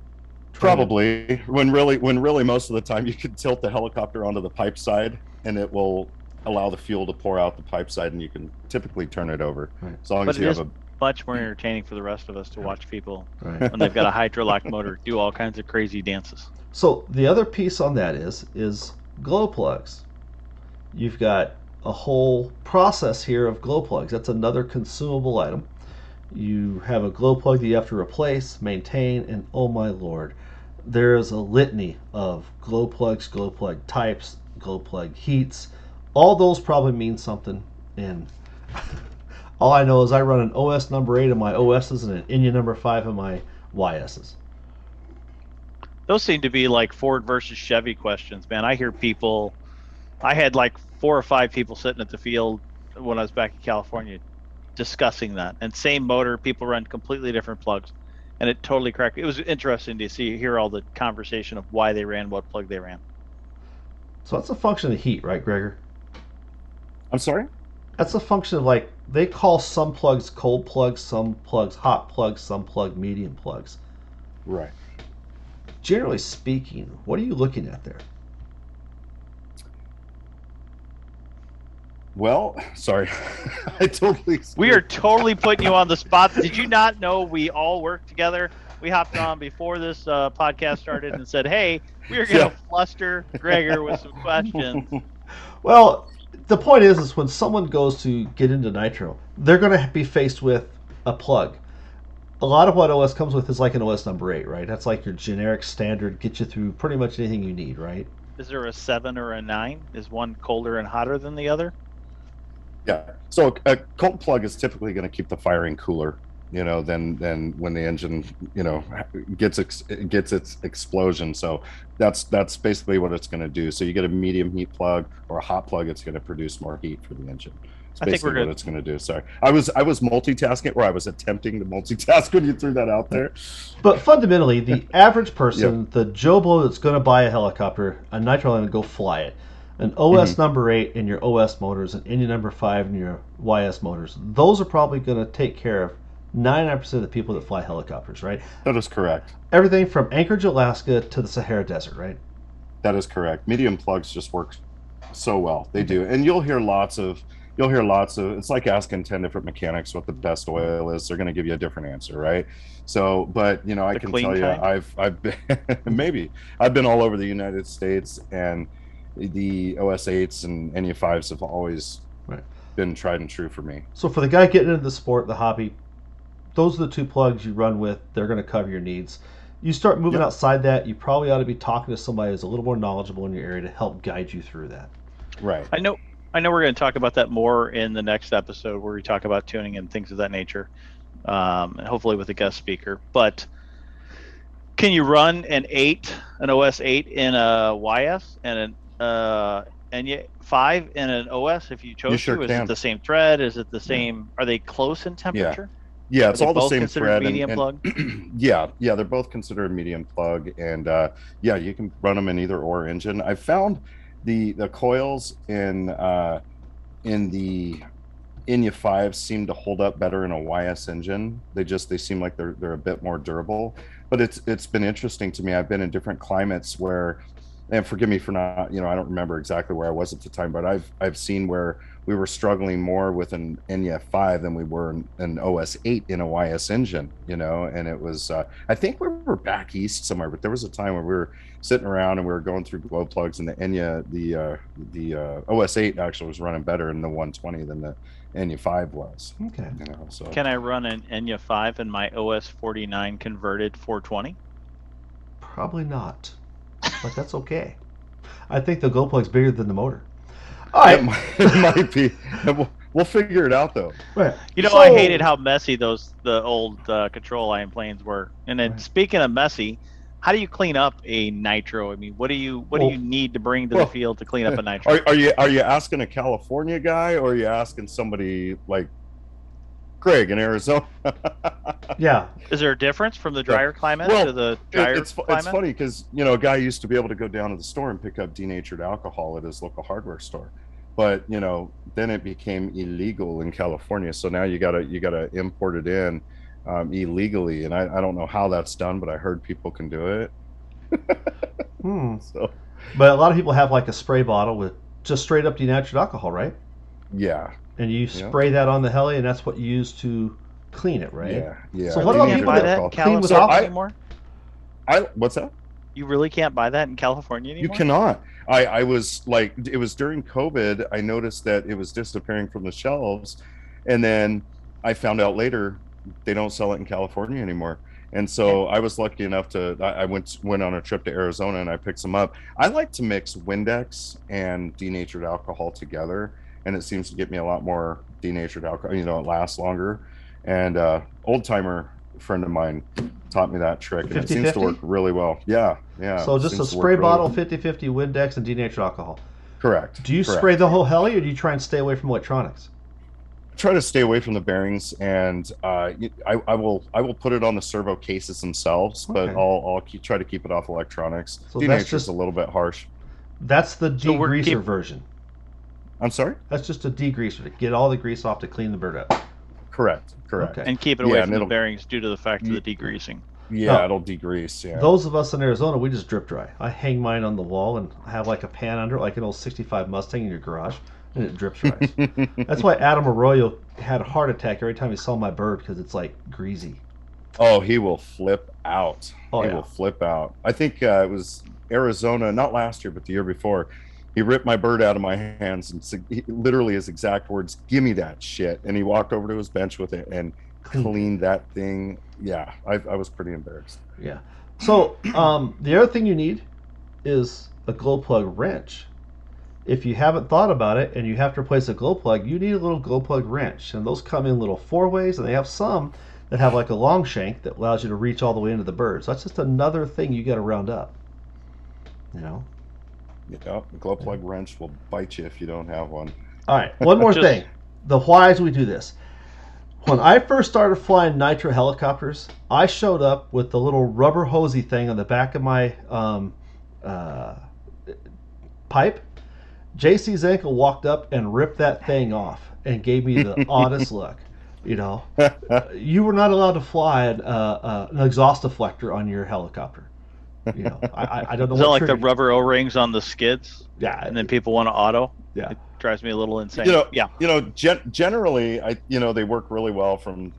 Probably when really when really most of the time you can tilt the helicopter onto the pipe side and it will allow the fuel to pour out the pipe side and you can typically turn it over Right. as long But as it you is- have a Much more entertaining for the rest of us to watch people Right. when they've got a [LAUGHS] hydrolock motor do all kinds of crazy dances. So the other piece on that is is glow plugs. You've got a whole process here of glow plugs. That's another consumable item. You have a glow plug that you have to replace, maintain, and oh my lord, there is a litany of glow plugs, glow plug types, glow plug heats. All those probably mean something. And [LAUGHS] all I know is I run an OS number eight in my OSs and an Enya number five in my YSs. Those seem to be like Ford versus Chevy questions, man. I hear people. I had like four or five people sitting at the field when I was back in California discussing that. And same motor, people run completely different plugs. And it totally cracked. It was interesting to see hear all the conversation of why they ran what plug they ran. So that's a function of heat, right, Greggor? I'm sorry? That's a function of like they call some plugs cold plugs, some plugs hot plugs, some plug medium plugs. Right. Generally speaking, what are you looking at there? Well, sorry. [LAUGHS] I totally We are totally putting you on the spot. Did you not know we all work together we hopped on before this uh, podcast started and said, "Hey, we are going to Yeah. fluster Greggor with some questions." [LAUGHS] Well, the point is, is when someone goes to get into nitro, they're going to be faced with a plug. A lot of what OS comes with is like an OS number eight, right? That's like your generic standard, get you through pretty much anything you need, right? Is there a seven or a nine? Is one colder and hotter than the other? Yeah. So a cold plug is typically going to keep the firing cooler, you know, than than when the engine, you know, gets ex- gets its explosion. So that's that's basically what it's going to do. So you get a medium heat plug or a hot plug, it's going to produce more heat for the engine. It's I think we're basically what it's going to do. Sorry, I was I was multitasking, or I was attempting to multitask [LAUGHS] when you threw that out there. But fundamentally, the [LAUGHS] average person, the Joe Blow that's going to buy a helicopter, a nitro line, and go fly it, an OS mm-hmm. number eight in your OS motors, an Enya number five in your YS motors, those are probably going to take care of 99% of the people that fly helicopters, right? That is correct. Everything from Anchorage, Alaska to the Sahara Desert, right? That is correct. Medium plugs just work so well. They do, and you'll hear lots of you'll hear lots of. It's like asking ten different mechanics what the best oil is. They're going to give you a different answer, right? So, but you know, I The can clean tell you. I've I've been [LAUGHS] maybe I've been all over the United States, and the OS eights and Enya fives have always Right. been tried and true for me. So for the guy getting into the sport, the hobby, those are the two plugs you run with. They're going to cover your needs. You start moving Yep. outside that, you probably ought to be talking to somebody who's a little more knowledgeable in your area to help guide you through that. Right. I know. I know we're going to talk about that more in the next episode where we talk about tuning and things of that nature, um, and hopefully with a guest speaker. But can you run an eight, an OS eight in a YS and an uh, Enya five in an OS if you chose sure to? Is can. it the same thread? Is it the same? Are they close in temperature? Yeah, Are it's all the same thread. and- medium and- plug. [CLEARS THROAT] yeah, yeah, they're both considered medium plug, and uh, yeah, you can run them in either or engine. I found the the coils in uh, in the Enya five seem to hold up better in a YS engine. They just they seem like they're they're a bit more durable. But it's it's been interesting to me. I've been in different climates where, and forgive me for not you know I don't remember exactly where I was at the time, but I've I've seen where we were struggling more with an Enya 5 than we were in an OS 8 in a YS engine, you know. And it was, uh, I think we were back east somewhere, but there was a time when we were sitting around and we were going through glow plugs, and the Enya, the uh, the uh, OS 8 actually was running better in the 120 than the Enya 5 was, Okay. you know. So Can I run an Enya five in my OS forty nine converted 420? Probably not, but that's okay. I think the glow plug's bigger than the motor. All right. it, might, [LAUGHS] it might be. We'll, we'll figure it out though. right. You know, I hated how messy those the old uh, control line planes were. And then Right. speaking of messy, how do you clean up a nitro? I mean, what do you what Well- do you need to bring to well, the field to clean up a [LAUGHS] nitro? Are, are you are you asking a California guy or are you asking somebody like Greg in Arizona? [LAUGHS] Yeah. Is there a difference from the drier climate Well, to the drier it's climate? it's funny because you know a guy used to be able to go down to the store and pick up denatured alcohol at his local hardware store, but you know then it became illegal in California. So now you gotta you gotta import it in um, illegally, and I, I don't know how that's done, but I heard people can do it. [LAUGHS] Hmm. So But a lot of people have like a spray bottle with just straight up denatured alcohol, right? yeah, And you Yeah. spray that on the heli, and that's what you use to clean it, right? yeah, yeah. So what about can't people buy that that in clean with California off- anymore? I what's that? You really can't buy that in California anymore? You cannot. I, I was like, it was during COVID. I noticed that it was disappearing from the shelves, and then I found out later they don't sell it in California anymore. And so I was lucky enough to. I I went went on a trip to Arizona and I picked some up. I like to mix Windex and denatured alcohol together, and it seems to get me a lot more denatured alcohol. You know, it lasts longer. And uh, old timer friend of mine taught me that trick, and it seems to work really well. Yeah, yeah. So just a seems to work spray bottle, well. 50-50 Windex and denatured alcohol. Correct. Do you correct. spray the whole heli, or do you try and stay away from electronics? I try to stay away from the bearings, and uh, y- I, I will I will put it on the servo cases themselves, but I'll I'll keep, try to keep it off electronics. So So that's Denature's just- a little bit harsh. That's the So degreaser keep- version. I'm sorry. That's just a degreaser to get all the grease off to clean the bird up. Correct. Correct. Okay. And keep it away and from the bearings due to the fact of the degreasing. Yeah, No. it'll degrease. Yeah. Those of us in Arizona, we just drip dry. I hang mine on the wall and have like a pan under it, like an old 65 Mustang in your garage, and it drips dries. [LAUGHS] That's why Adam Arroyo had a heart attack every time he saw my bird because it's like greasy. Oh, he will flip out. Oh, he yeah. will flip out. I think uh, it was Arizona, not last year, but the year before. He ripped my bird out of my hands and literally his exact words, "Give me that shit." And he walked over to his bench with it and cleaned that thing. Yeah, I, I was pretty embarrassed. Yeah. So um, the other thing you need is a glow plug wrench. If you haven't thought about it and you have to replace a glow plug, you need a little glow plug wrench. And those come in little four ways, and they have some that have like a long shank that allows you to reach all the way into the bird. So that's just another thing you got to round up. You know. Yeah, the glow plug wrench will bite you if you don't have one. All right, one more [LAUGHS] Just- thing. The whys we do this. When I first started flying nitro helicopters, I showed up with the little rubber hosey thing on the back of my um, uh, pipe. JC Zenkel walked up and ripped that thing off and gave me the [LAUGHS] oddest look. You know, you were not allowed to fly an, uh, uh, an exhaust deflector on your helicopter. You know, I, I, I don't know Is that what like the rubber O-rings on the skids, Yeah, and then people want to auto? yeah. It drives me a little insane. You know, yeah. you know, gen- generally, I you know they work really well from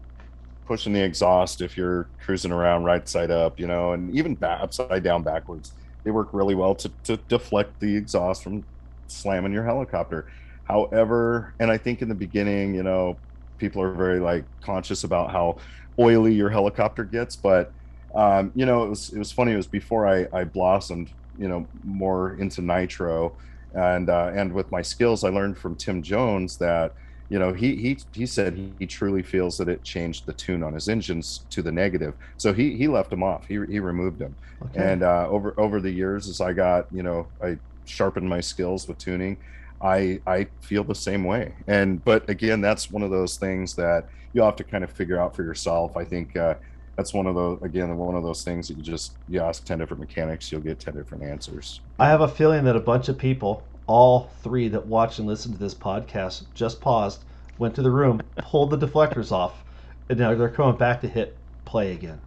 pushing the exhaust if you're cruising around right side up, you know, and even back, upside down backwards. They work really well to to deflect the exhaust from slamming your helicopter. However, and I think in the beginning, you know, people are very like conscious about how oily your helicopter gets, but um, you know, it was it was funny. It was before I I blossomed, you know, more into nitro and uh, and with my skills, I learned from Tim Jones that you know he he he said he, truly feels that it changed the tune on his engines to the negative. So he he left them off. He he removed them. Okay. And uh, over over the years, as I got you know I sharpened my skills with tuning, I I feel the same way. And but again, that's one of those things that you have to kind of figure out for yourself. I think. Uh, that's one of those again one of those things that you just you ask 10 different mechanics you'll get 10 different answers I have a feeling that a bunch of people, all three that watch and listen to this podcast, just paused, went to the room, [LAUGHS] pulled the deflectors off, and now they're coming back to hit play again.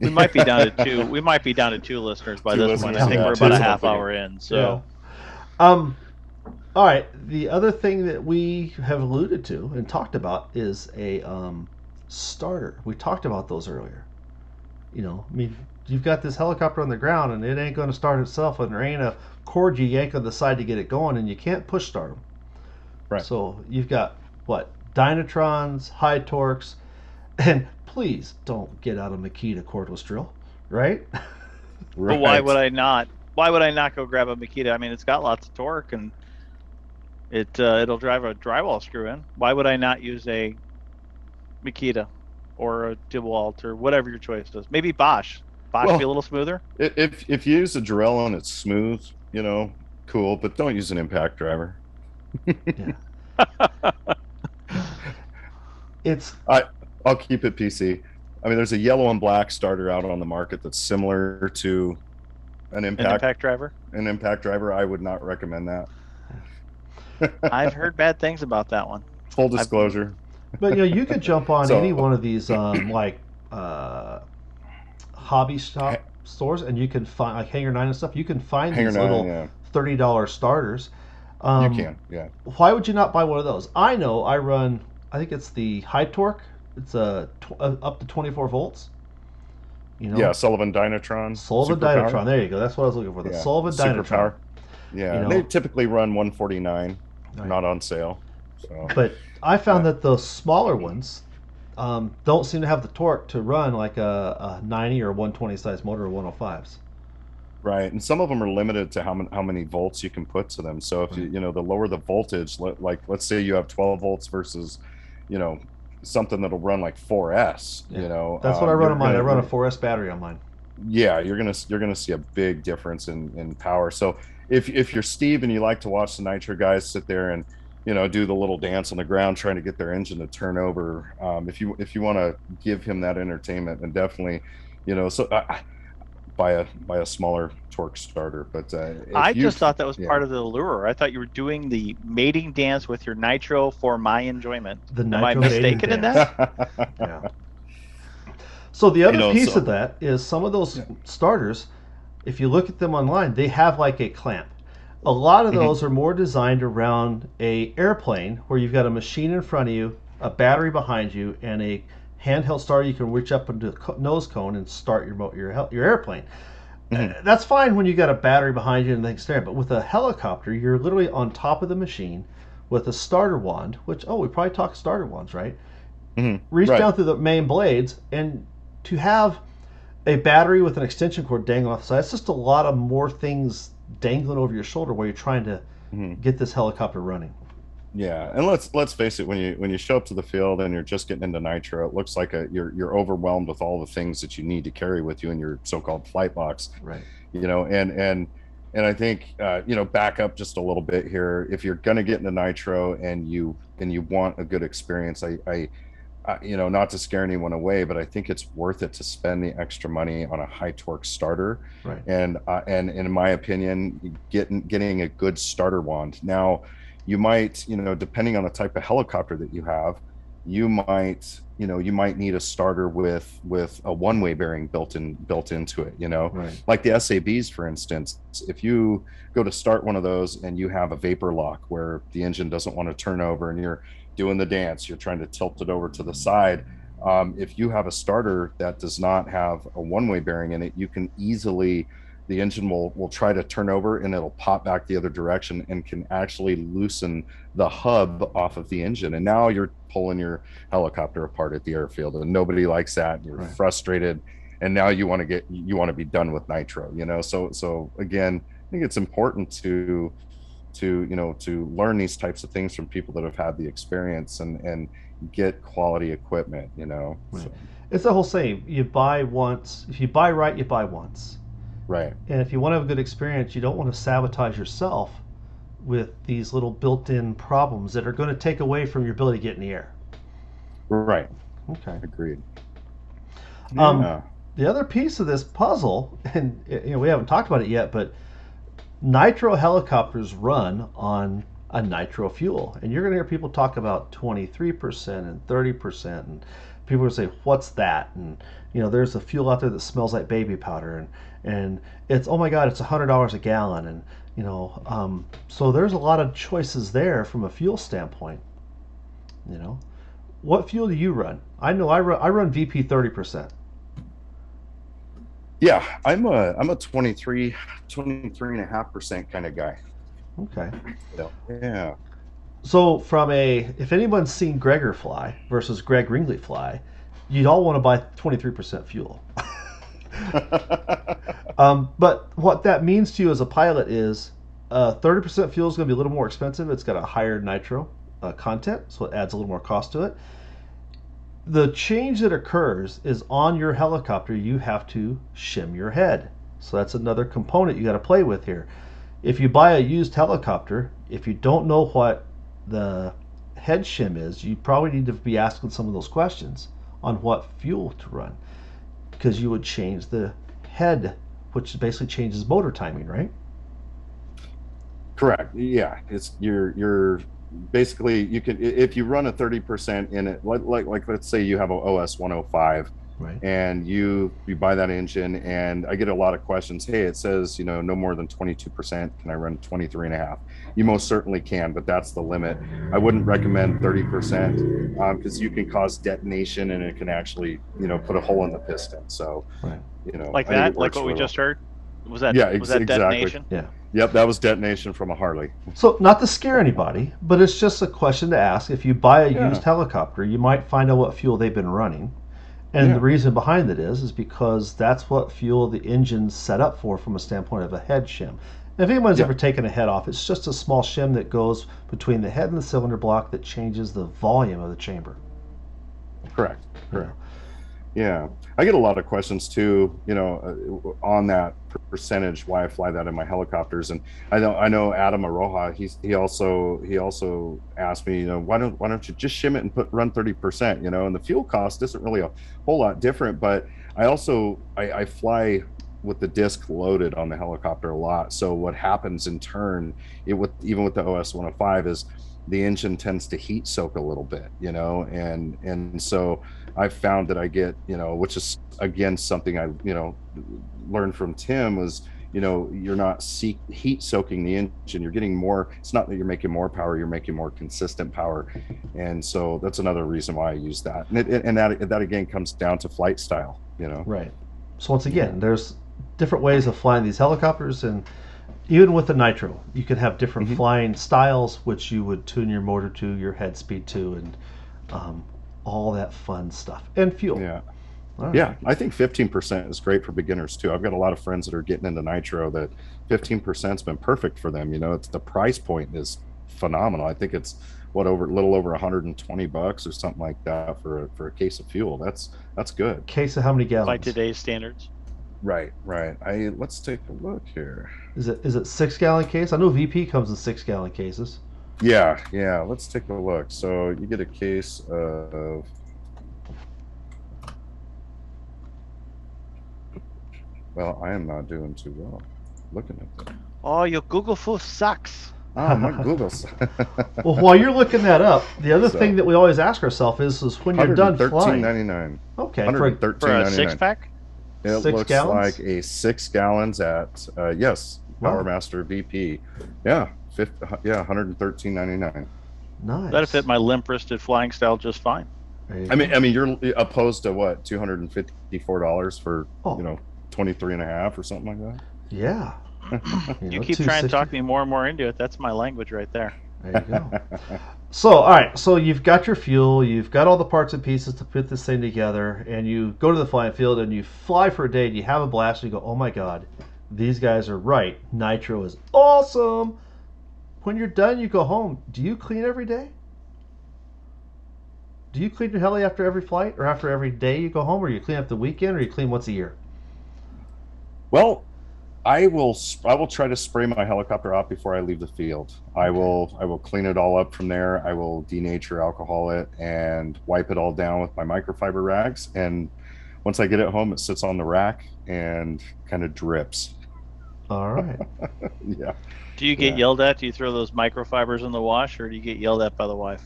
We might be down to [LAUGHS] two. We might be down to two listeners by Two this point. I think yeah. we're about a half hour in. So Yeah. Um, all right. The other thing that we have alluded to and talked about is a um, starter. We talked about those earlier. You know, I mean, you've got this helicopter on the ground and it ain't going to start itself, and there ain't a cord you yank on the side to get it going, and you can't push start them. Right. So you've got what Dynatrons, high torques, [LAUGHS] and please don't get out a Makita cordless drill, right? [LAUGHS] But why would I not? Why would I not go grab a Makita? I mean, it's got lots of torque and it uh, it'll drive a drywall screw in. Why would I not use a Makita or a DeWalt or whatever your choice is? Maybe Bosch. Bosch Well- be a little smoother. If if you use a drill and it's smooth you know cool but don't use an impact driver [LAUGHS] It's I I'll keep it pc i mean there's a yellow and black starter out on the market that's similar to an An impact impact driver. an impact driver i would not recommend that I've heard bad things about that one. full disclosure But you know, you could jump on So- any one of these um, like uh, hobby shop stores, and you can find like Hangar Nine and stuff. You can find hanger these nine little yeah thirty dollar starters. Um, you can yeah Why would you not buy one of those? I know I run. I think it's the high torque. It's a tw- uh, up to twenty four volts. You know, yeah sullivan dynatron Sullivan Superpower. Dynatron. There you go. That's what I was looking for. The Yeah, Sullivan Dynatron. Superpower. yeah You know. they typically run 149 Right. not on sale so But I found that the smaller ones um, don't seem to have the torque to run like a, a 90 or 120 size motor or 105s. Right, and some of them are limited to how many how many volts you can put to them. So if you Right. you know the lower the voltage, li- like let's say you have 12 volts versus, you know, something that'll run like 4S. Yeah. You know, That's what I um, run on mine. I run a 4S battery on mine. Yeah, you're gonna you're gonna see a big difference in in power. So if if you're Steve and you like to watch the Nitro guys sit there and you know do the little dance on the ground trying to get their engine to turn over, um, if you if you want to give him that entertainment, and definitely, you know, so. Uh, Buy a buy a smaller torque starter, but uh, I you- just thought that was yeah. part of the lure. I thought you were doing the mating dance with your nitro for my enjoyment. The Am I mistaken in dance. that? [LAUGHS] Yeah. So the other know, piece so- of that is some of those Yeah. starters, if you look at them online, they have like a clamp. A lot of Mhm. those are more designed around a airplane where you've got a machine in front of you, a battery behind you, and a handheld starter, you can reach up into the co- nose cone and start your your your airplane. Mhm. Uh, That's fine when you got a battery behind you and things there, but with a helicopter, you're literally on top of the machine with a starter wand. Which oh, we probably talked starter wands, right? Mhm. Reach Right. down through the main blades, and to have a battery with an extension cord dangling off the side, it's just a lot of more things dangling over your shoulder while you're trying to Mhm. get this helicopter running. Yeah, and let's let's face it when you when you show up to the field and you're just getting into nitro, it looks like a you're you're overwhelmed with all the things that you need to carry with you in your so-called flight box. Right. You know, and and and I think uh, you know back up just a little bit here. If you're gonna get into nitro and you and you want a good experience, I I. You know, not to scare anyone away, but I think it's worth it to spend the extra money on a high torque starter Right. and uh, and in my opinion getting getting a good starter wand now you might you know depending on the type of helicopter that you have you might you know you might need a starter with with a one way bearing built in built into it you know Right. like the sabs for instance if you go to start one of those and you have a vapor lock where the engine doesn't want to turn over and you're doing the dance you're trying to tilt it over to the side. Um, if you have a starter that does not have a one-way bearing in it you can easily the engine will will try to turn over and it'll pop back the other direction and can actually loosen the hub off of the engine. And now you're pulling your helicopter apart at the airfield and nobody likes that you're Right. frustrated. And now you want to get you want to be done with nitro you know? So so again i think it's important to to you know to learn these types of things from people that have had the experience and and get quality equipment you know Right. So, It's the whole saying: you buy once. If you buy right, you buy once. right And if you want to have a good experience, you don't want to sabotage yourself with these little built-in problems that are going to take away from your ability to get in the air. right Okay. agreed Um, Yeah. The other piece of this puzzle, and you know we haven't talked about it yet, but nitro helicopters run on a nitro fuel, and you're going to hear people talk about 23% and 30%, and people say, "What's that?" And you know, there's a fuel out there that smells like baby powder, and and it's oh my god, it's hundred dollars a gallon, and you know, um, so there's a lot of choices there from a fuel standpoint. You know, what fuel do you run? I know I run I run VP 30%. Yeah i'm a i'm a 23 23 and a half percent kind of guy Okay. yeah So from a if anyone's seen Greggor fly versus Greg Ringley fly, you'd all want to buy 23% fuel. [LAUGHS] Um, but what that means to you as a pilot is uh, 30% fuel is going to be a little more expensive. It's got a higher nitro uh, content, so it adds a little more cost to it. The change that occurs is on your helicopter, you have to shim your head. So that's another component you got to play with here. If you buy a used helicopter, if you don't know what the head shim is, you probably need to be asking some of those questions on what fuel to run because you would change the head, which basically changes motor timing, right? correct yeah it's you're you're basically you can if you run a 30% in it like like, like let's say you have a os 105 Right. and you you buy that engine and i get a lot of questions hey it says you know no more than 22% can i run 23 and a half you most certainly can but that's the limit i wouldn't recommend 30% because um, you can cause detonation and it can actually you know put a hole in the piston so Right. you know like I that, like works what we just heard. Was that Yeah, was that exactly. detonation? well. yep that was detonation from a harley So, not to scare anybody, but it's just a question to ask. If you buy a Yeah. used helicopter, you might find out what fuel they've been running. And Yeah. the reason behind it is, is because that's what fuel the engine's set up for from a standpoint of a head shim. And if anyone's Yeah. ever taken a head off, it's just a small shim that goes between the head and the cylinder block that changes the volume of the chamber. Correct. Correct. Yeah, I get a lot of questions too. You know, uh, on that percentage, why I fly that in my helicopters, and I know I know Adam Aroha. He's he also he also asked me, you know, why don't why don't you just shim it and put run thirty percent? You know, and the fuel cost isn't really a whole lot different. But I also I, I fly with the disc loaded on the helicopter a lot. So what happens in turn, it with even with the OS 105 is the engine tends to heat soak a little bit, you know, and and so I've found that I get, you know, which is again something I, you know, learned from Tim was you know you're not heat soaking the engine you're getting more it's not that you're making more power you're making more consistent power and so that's another reason why i use that and, it, and that that again comes down to flight style you know Right. So once again, there's different ways of flying these helicopters, and even with the nitro, you can have different Mhm. flying styles, which you would tune your motor to, your head speed to, and um, all that fun stuff, and fuel. yeah All right. yeah i think 15% is great for beginners too i've got a lot of friends that are getting into nitro that 15% has been perfect for them you know it's the price point is phenomenal i think it's what over a little over 120 bucks or something like that for a, for a case of fuel that's that's good Case of how many gallons? by today's standards. right right i let's take a look here Is it is it six gallon case? I know VP comes in six gallon cases. Yeah, yeah. Let's take a look. So you get a case of. Well, I am not doing too well. Looking at that. Oh, your Google Foo sucks. Oh, my [LAUGHS] Google's. [LAUGHS] Well, while you're looking that up, the other So- thing that we always ask ourselves is, is when you're done flying. 113.99. Okay, for, 113.99. For a six pack? It Six looks gallons? like a six gallons at uh, yes, Wow. PowerMaster VP. Yeah, 50, uh, yeah, 113.99. nice. That'd fit my limp wristed flying style just fine. I mean, go. I mean, you're opposed to what, two hundred and fifty-four dollars for Oh. you know, 23 and a half or something like that. yeah. [LAUGHS] You know, keep trying to talk me more and more into it. That's my language right there. There you go. So, all right. So you've got your fuel, you've got all the parts and pieces to put this thing together, and you go to the flying field and you fly for a day and you have a blast and you go, "Oh my God, these guys are right. Nitro is awesome." When you're done, you go home. Do you clean every day? Do you clean your heli after every flight, or after every day you go home, or you clean up the weekend, or you clean once a year? Well, I will. I will try to spray my helicopter off before I leave the field. I will. I will clean it all up from there. I will denature, alcohol it, and wipe it all down with my microfiber rags. And once I get it home, it sits on the rack and kind of drips. All right. [LAUGHS] Do you get Yeah. yelled at? Do you throw those microfibers in the wash, or do you get yelled at by the wife?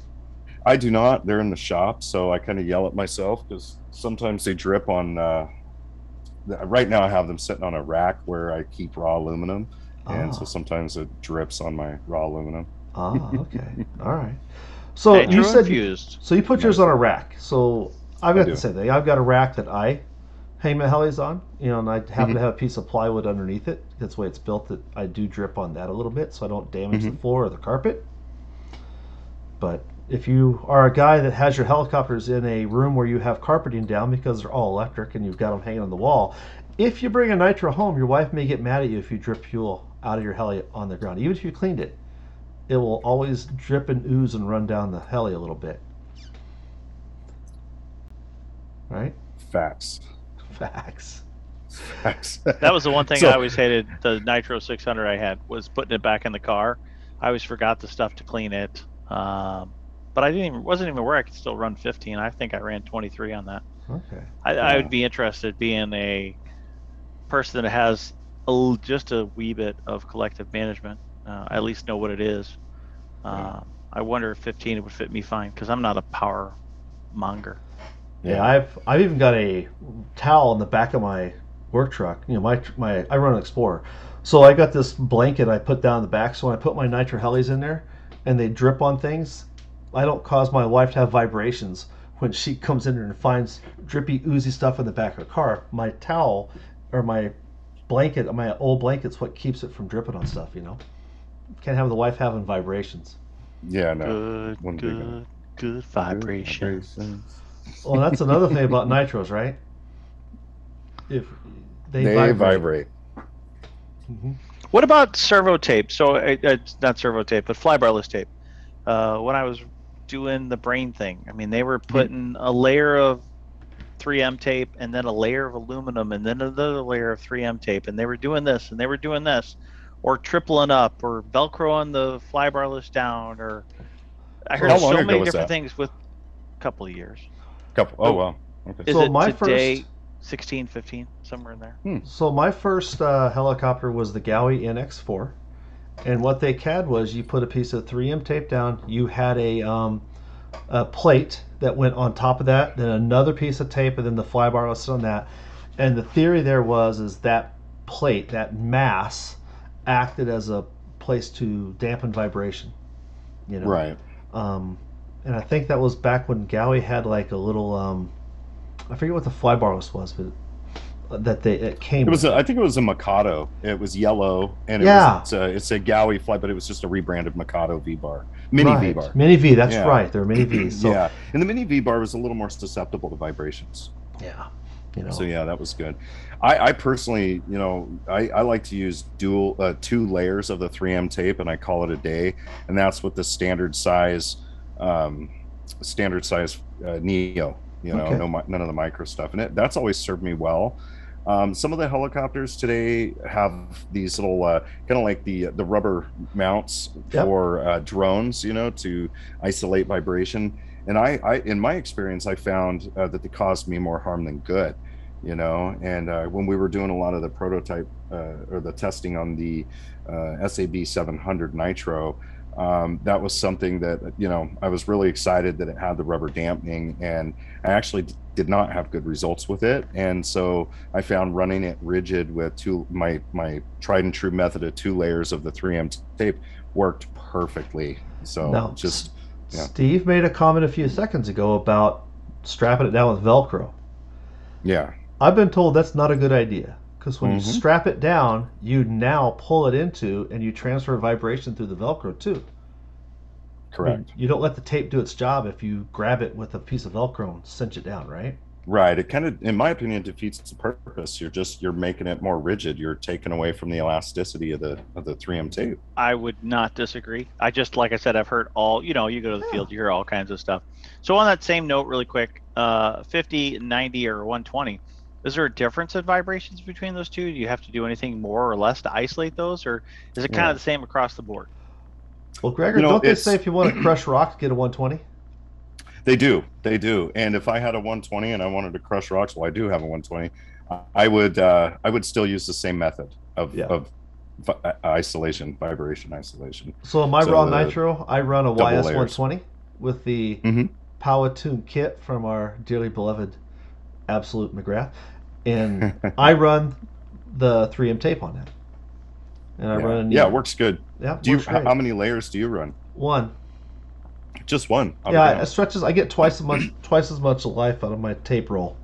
I do not. They're in the shop, so I kind of yell at myself because sometimes they drip on. Uh, th- right now, I have them sitting on a rack where I keep raw aluminum, and Ah. so sometimes it drips on my raw aluminum. Ah, okay. [LAUGHS] All right. So Nitro you said infused. So you put yours on a rack. So I've got to say same thing. I've got a rack that I hang my helis on. You know, and I happen Mhm. to have a piece of plywood underneath it. That's the way it's built. That I do drip on that a little bit, so I don't damage the Mhm. floor or the carpet. But if you are a guy that has your helicopters in a room where you have carpeting down because they're all electric and you've got them hanging on the wall, if you bring a nitro home, your wife may get mad at you if you drip fuel out of your heli on the ground, even if you cleaned it. It will always drip and ooze and run down the heli a little bit. Right? Facts. Facts. Facts. That was the one thing So- I always hated. The Nitro 600 I had was putting it back in the car. I always forgot the stuff to clean it. Um, but I didn't even wasn't even where I could still run 15. I think I ran 23 on that. Okay. I, I would be interested being a person that has a, l- just a wee bit of collective management. Uh, at least know what it is. Uh, I wonder if 15 would fit me fine because I'm not a power monger. Yeah, I've I've even got a towel in the back of my work truck. You know, my my I run an Explorer, so I got this blanket I put down the back. So when I put my nitro helis in there, and they drip on things, I don't cause my wife to have vibrations when she comes in there and finds drippy, oozy stuff in the back of the car. My towel or my blanket, my old blanket's what keeps it from dripping on stuff. You know, can't have the wife having vibrations. Yeah, no. Good, wouldn't good, good. good vibration. Well, that's another thing about nitros, right? If they, They, vibrate. vibrate. Mhm. What about servo tape? So uh, it's not servo tape, but flybarless tape. Uh, when I was doing the brain thing, I mean, they were putting a layer of 3M tape and then a layer of aluminum and then another layer of 3M tape, and they were doing this and they were doing this, or tripling up, or velcroing the flybarless down, or I heard so many different that? things with a couple of years. Couple. Oh well. Okay. Is So it my today first- 16, 15, somewhere in there? So my first uh, helicopter was the Gaui NX4, and what they CAD was you put a piece of 3M tape down. You had a um, a plate that went on top of that, then another piece of tape, and then the flybar listed on that. And the theory there was is that plate, that mass, acted as a place to dampen vibration. You know, Right. Um, and I think that was back when Gaui had like a little, um, I forget what the fly bar was, was but uh, that they it came. It was. A, I think it was a Mikado. It was yellow, and it Yeah. was. It's a, it's a Gaui fly, but it was just a rebranded Mikado V bar, mini right. V bar. Mini V. That's Yeah. right. There are mini Vs. [CLEARS THROAT] So, yeah, and the mini V bar was a little more susceptible to vibrations. yeah. You know. So yeah, that was good. I, I personally, you know, I, I like to use dual uh, two layers of the 3M tape, and I call it a day, and that's with the standard size, um, standard size uh, Neo. You know, Okay. no none of the micro stuff, and it that's always served me well. Um, some of the helicopters today have these little uh, kind of like the the rubber mounts Yep. for uh, drones, you know, to isolate vibration. And I, I in my experience, I found uh, that they caused me more harm than good you know and uh, when we were doing a lot of the prototype uh, or the testing on the uh, sab 700 nitro um, that was something that you know i was really excited that it had the rubber dampening and i actually d- did not have good results with it and so i found running it rigid with two my my tried and true method of two layers of the 3m tape worked perfectly so Now, just yeah. Steve made a comment a few seconds ago about strapping it down with Velcro. yeah I've been told that's not a good idea because when Mhm. you strap it down, you now pull it into and you transfer vibration through the Velcro too. correct You don't let the tape do its job if you grab it with a piece of Velcro and cinch it down, right? Right. It kind of, in my opinion, defeats the purpose. You're just you're making it more rigid. You're taking away from the elasticity of the of the 3M tape. I would not disagree. I just, like I said, I've heard all, you know, you go to the Yeah. field, you hear all kinds of stuff. So, on that same note, really quick, uh, 50, 90, or 120, is there a difference in vibrations between those two? Do you have to do anything more or less to isolate those, or is it kind Yeah. of the same across the board? Well, Greggor, You know, don't they say if you want to crush rocks, get a 120? They do, they do. And if I had a 120 and I wanted to crush rocks, well, I do have a 120. I would uh, I would still use the same method of Yeah. of vi- uh, isolation, vibration isolation. So in my So raw nitro, I run a YS 120 with the Mhm. Powatoon kit from our dearly beloved Absolute McGrath, and [LAUGHS] I run the 3M tape on that. And I yeah. run a yeah, it works good. Yeah, Do you works how, great. how many layers do you run? one? Just one. up and Yeah, down. it stretches. I get twice as much [CLEARS THROAT] twice as much life out of my tape roll.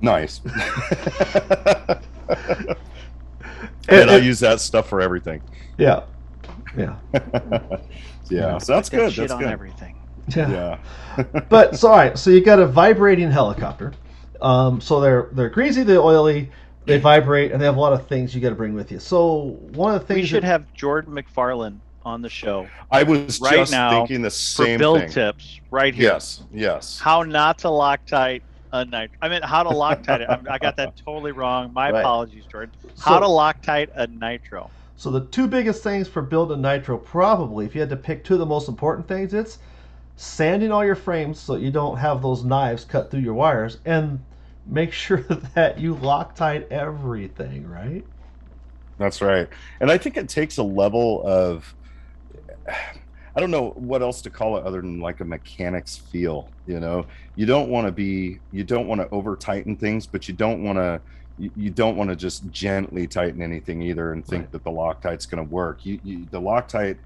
Nice. It- [LAUGHS] [LAUGHS] and I use that stuff for everything. Yeah, yeah, yeah, so that's That good. Shit That's on good. everything. yeah. Yeah. but so all right, so you got a vibrating helicopter. Um, so they're they're greasy, they're oily, they vibrate, and they have a lot of things you got to bring with you. So one of the things We should that- have Jordan McFarland on the show I was Right just now, thinking the same for same build thing. tips right here. Yes, yes. How not to Loctite a nitro. I mean, how to Loctite it. I, I got that [LAUGHS] totally wrong. My Right. apologies, Jordan. How So- to Loctite a nitro. So the two biggest things for building a nitro, probably, if you had to pick two of the most important things, it's sanding all your frames so you don't have those knives cut through your wires, and make [LAUGHS] sure that you Loctite everything, right? That's right. And I think it takes a level of I don't know what else to call it other than like a mechanics feel, you know. You don't want to be you don't want to over tighten things, but you don't want to you, you don't want to just gently tighten anything either and think Right. that the Loctite's going to work. You, you the Loctite,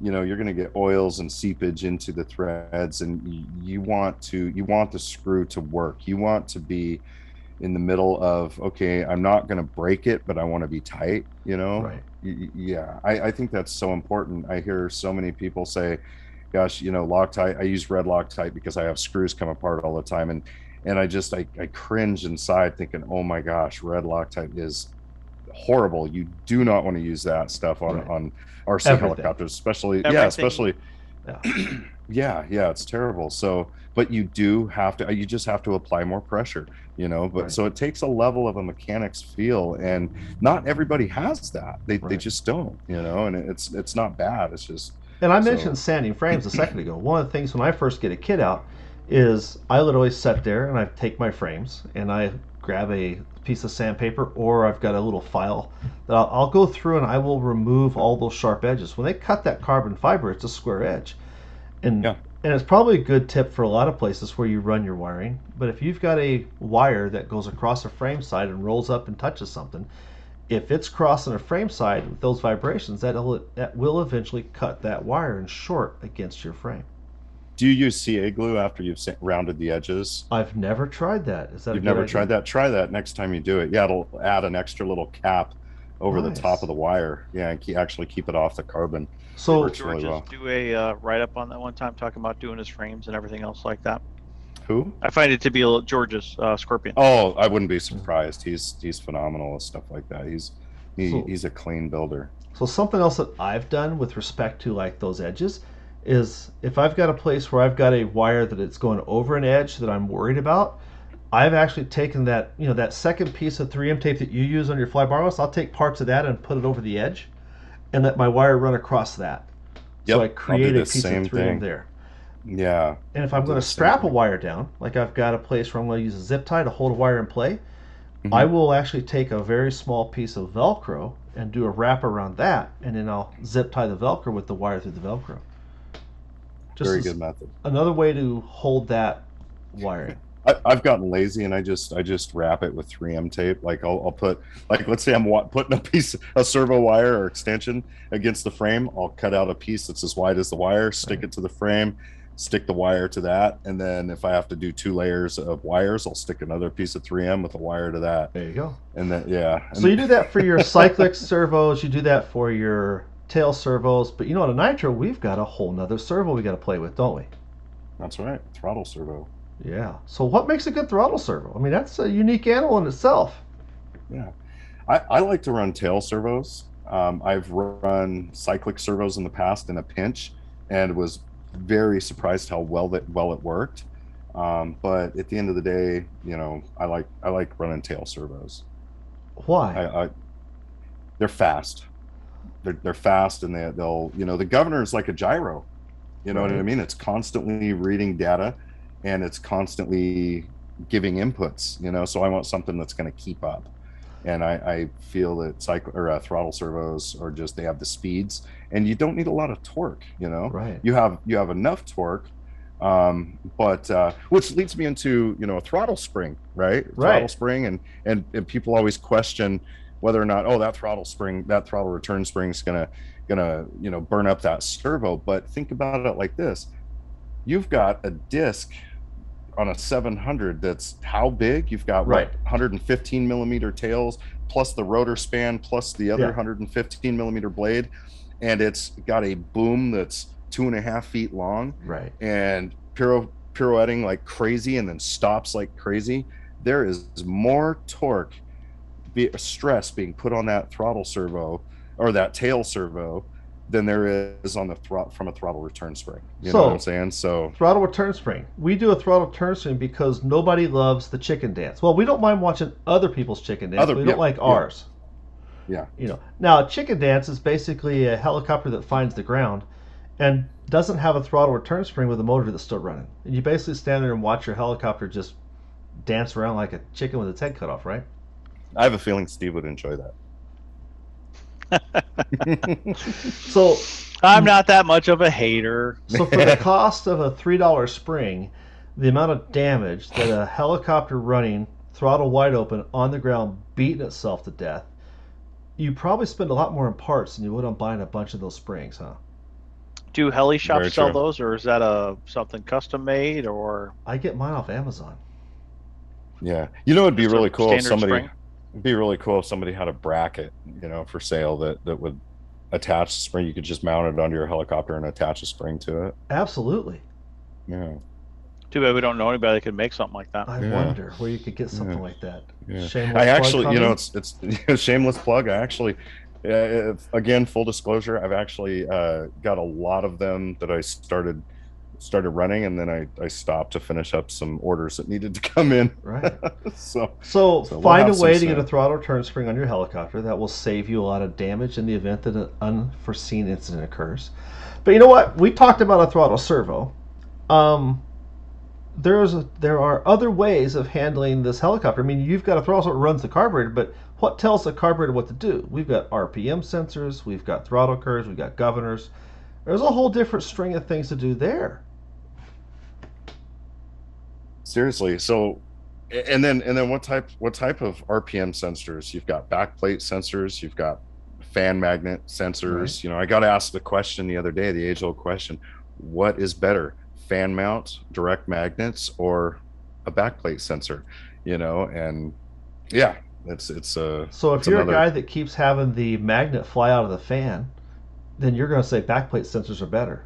you know, you're going to get oils and seepage into the threads and you, you want to you want the screw to work. You want to be in the middle of okay i'm not going to break it but i want to be tight you know Right. Y- y- yeah I, I think that's so important i hear so many people say gosh you know loctite i use red loctite because i have screws come apart all the time and and i just i, I cringe inside thinking oh my gosh red loctite is horrible you do not want to use that stuff on Right. on rc Everything. helicopters especially Everything. yeah especially Yeah. [CLEARS THROAT] yeah yeah it's terrible so but you do have to you just have to apply more pressure you know but Right. so it takes a level of a mechanics feel and not everybody has that they, they just don't you know and it's it's not bad it's just And I So- mentioned sanding frames a second ago. One of the things when I first get a kit out is I literally sit there and I take my frames and I grab a piece of sandpaper or I've got a little file that I'll, I'll go through and I will remove all those sharp edges. When they cut that carbon fiber, it's a square edge. And Yeah. and it's probably a good tip for a lot of places where you run your wiring. But if you've got a wire that goes across a frame side and rolls up and touches something, if it's crossing a frame side with those vibrations, that'll, that will eventually cut that wire and short against your frame. Do you use CA glue after you've sa- rounded the edges? I've never tried that. Is that You've a never idea? tried that? Try that next time you do it. Yeah, it'll add an extra little cap over the top of the wire. Yeah, and ke- actually keep it off the carbon. So Works really George well. just do a uh, write up on that one time, talking about doing his frames and everything else like that. Who? I find it to be a little George's uh, Scorpion. Oh, I wouldn't be surprised. He's he's phenomenal with stuff like that. He's he, So- he's a clean builder. So something else that I've done with respect to like those edges is if I've got a place where I've got a wire that it's going over an edge that I'm worried about, I've actually taken that you know that second piece of 3M tape that you use on your flybarless, I'll take parts of that and put it over the edge, and let my wire run across that. Yep, so I create a piece same of 3M thing. there. Yeah, And if I'm going to strap a wire down, like I've got a place where I'm going to use a zip tie to hold a wire in play, Mhm. I will actually take a very small piece of Velcro and do a wrap around that, and then I'll zip tie the Velcro with the wire through the Velcro. Just very good method. another way to hold that wiring. [LAUGHS] I, I've gotten lazy and I just I just wrap it with 3M tape. Like I'll, I'll put like let's say I'm wa- putting a piece a servo wire or extension against the frame. I'll cut out a piece that's as wide as the wire, stick it to the frame, stick the wire to that, and then if I have to do two layers of wires, I'll stick another piece of 3M with a wire to that, There you go. and then yeah. So you do that for your [LAUGHS] cyclic servos, you do that for your tail servos, but you know, on a nitro, we've got a whole nother servo we got to play with, don't we? That's right, throttle servo. Yeah. So what makes a good throttle servo? I mean, that's a unique animal in itself. Yeah, I, I like to run tail servos. Um, I've run cyclic servos in the past in a pinch, and was very surprised how well that well it worked. Um, but at the end of the day, you know, I like I like running tail servos. Why? I, I they're fast. They're they're fast, and they they'll you know the governor is like a gyro. You know what I mean? It's constantly reading data, and it's constantly giving inputs. You know, so I want something that's going to keep up. And I, I feel that cycle or uh, throttle servos are just they have the speeds, and you don't need a lot of torque. You know, right. you have you have enough torque um but uh which leads me into you know a throttle spring right Right. throttle spring and and and people always question whether or not oh that throttle spring that throttle return spring is gonna gonna you know burn up that servo but think about it like this you've got a disc on a 700 that's how big you've got Right. what 115 millimeter tails plus the rotor span plus the other Yeah. 115 millimeter blade and it's got a boom that's two and a half feet long Right. and piro- pirouetting like crazy and then stops like crazy there is more torque be, a stress being put on that throttle servo or that tail servo than there is on the throttle from a throttle return spring you know what i'm saying so Throttle return spring. We do a throttle return spring because nobody loves the chicken dance. Well, we don't mind watching other people's chicken dance. Other- we yeah, don't like yeah. ours. Yeah. You know. Now, a chicken dance is basically a helicopter that finds the ground and doesn't have a throttle return spring with a motor that's still running. And you basically stand there and watch your helicopter just dance around like a chicken with its head cut off, right? I have a feeling steve would enjoy that [LAUGHS] So I'm not that much of a hater. So for the cost of a three dollar spring, the amount of damage that a helicopter running throttle wide open on the ground beating itself to death, you probably spend a lot more in parts than you would on buying a bunch of those springs, huh? Do heli shops Very sell true. those, or is that a something custom made, or I get mine off Amazon. yeah you know it'd be just really cool if somebody spring? It'd be really cool if somebody had a bracket you know for sale that that would attach the spring you could just mount it onto your helicopter and attach a spring to it Absolutely. yeah Too bad we don't know anybody that could make something like that. I Yeah. wonder where you could get something Yeah. like that. Yeah. Shameless I plug actually, you know, it's it's [LAUGHS] a shameless plug. I actually, uh, if- again, full disclosure, I've actually uh, got a lot of them that I started started running, and then I I stopped to finish up some orders that needed to come in. right. [LAUGHS] so So, So we'll find a way to get a throttle turn spring on your helicopter. That will save you a lot of damage in the event that an unforeseen incident occurs. But you know what? We talked about a throttle servo. Um, there's a, there are other ways of handling this helicopter. I mean, you've got a throttle that runs the carburetor, but what tells the carburetor what to do? We've got RPM sensors, we've got throttle curves, we've got governors. There's a whole different string of things to do there. Seriously, so and then and then what type what type of RPM sensors? You've got backplate sensors. You've got fan magnet sensors. Right. You know, I got asked the question the other day, the age old question: What is better, fan mount direct magnets or a backplate sensor? You know, and yeah, it's it's uh So if you're another- a guy that keeps having the magnet fly out of the fan, then you're going to say backplate sensors are better.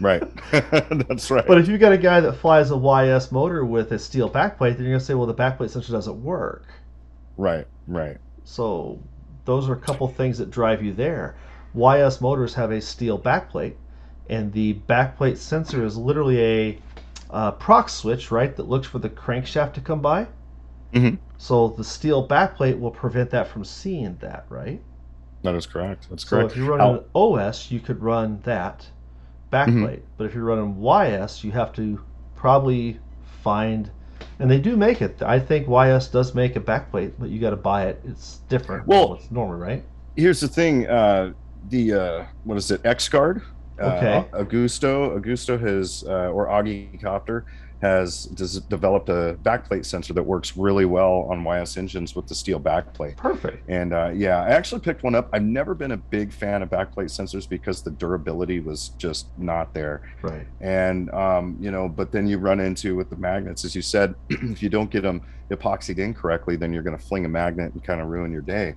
Right. [LAUGHS] That's right. But if you've got a guy that flies a YS motor with a steel backplate, then you're going to say, well, the backplate sensor doesn't work. right, right. So those are a couple things that drive you there. YS motors have a steel backplate, and the backplate sensor is literally a uh, prox switch, right, that looks for the crankshaft to come by. Mhm. So the steel backplate will prevent that from seeing that, right? That is correct. That's So correct. if you run an OS, you could run that backplate. But if you're running YS, you have to probably find, and they do make it. I think YS does make a backplate, but you got to buy it. It's different. Well- what's normal, right? here's the thing uh the uh what is it xguard uh, Okay. augusto augusto has uh, or augie copter has des- developed a backplate sensor that works really well on ys engines with the steel backplate Perfect. and uh, yeah i actually picked one up i've never been a big fan of backplate sensors because the durability was just not there Right. and um, you know but then you run into with the magnets as you said [CLEARS THROAT] if you don't get them epoxied in correctly then you're going to fling a magnet and kind of ruin your day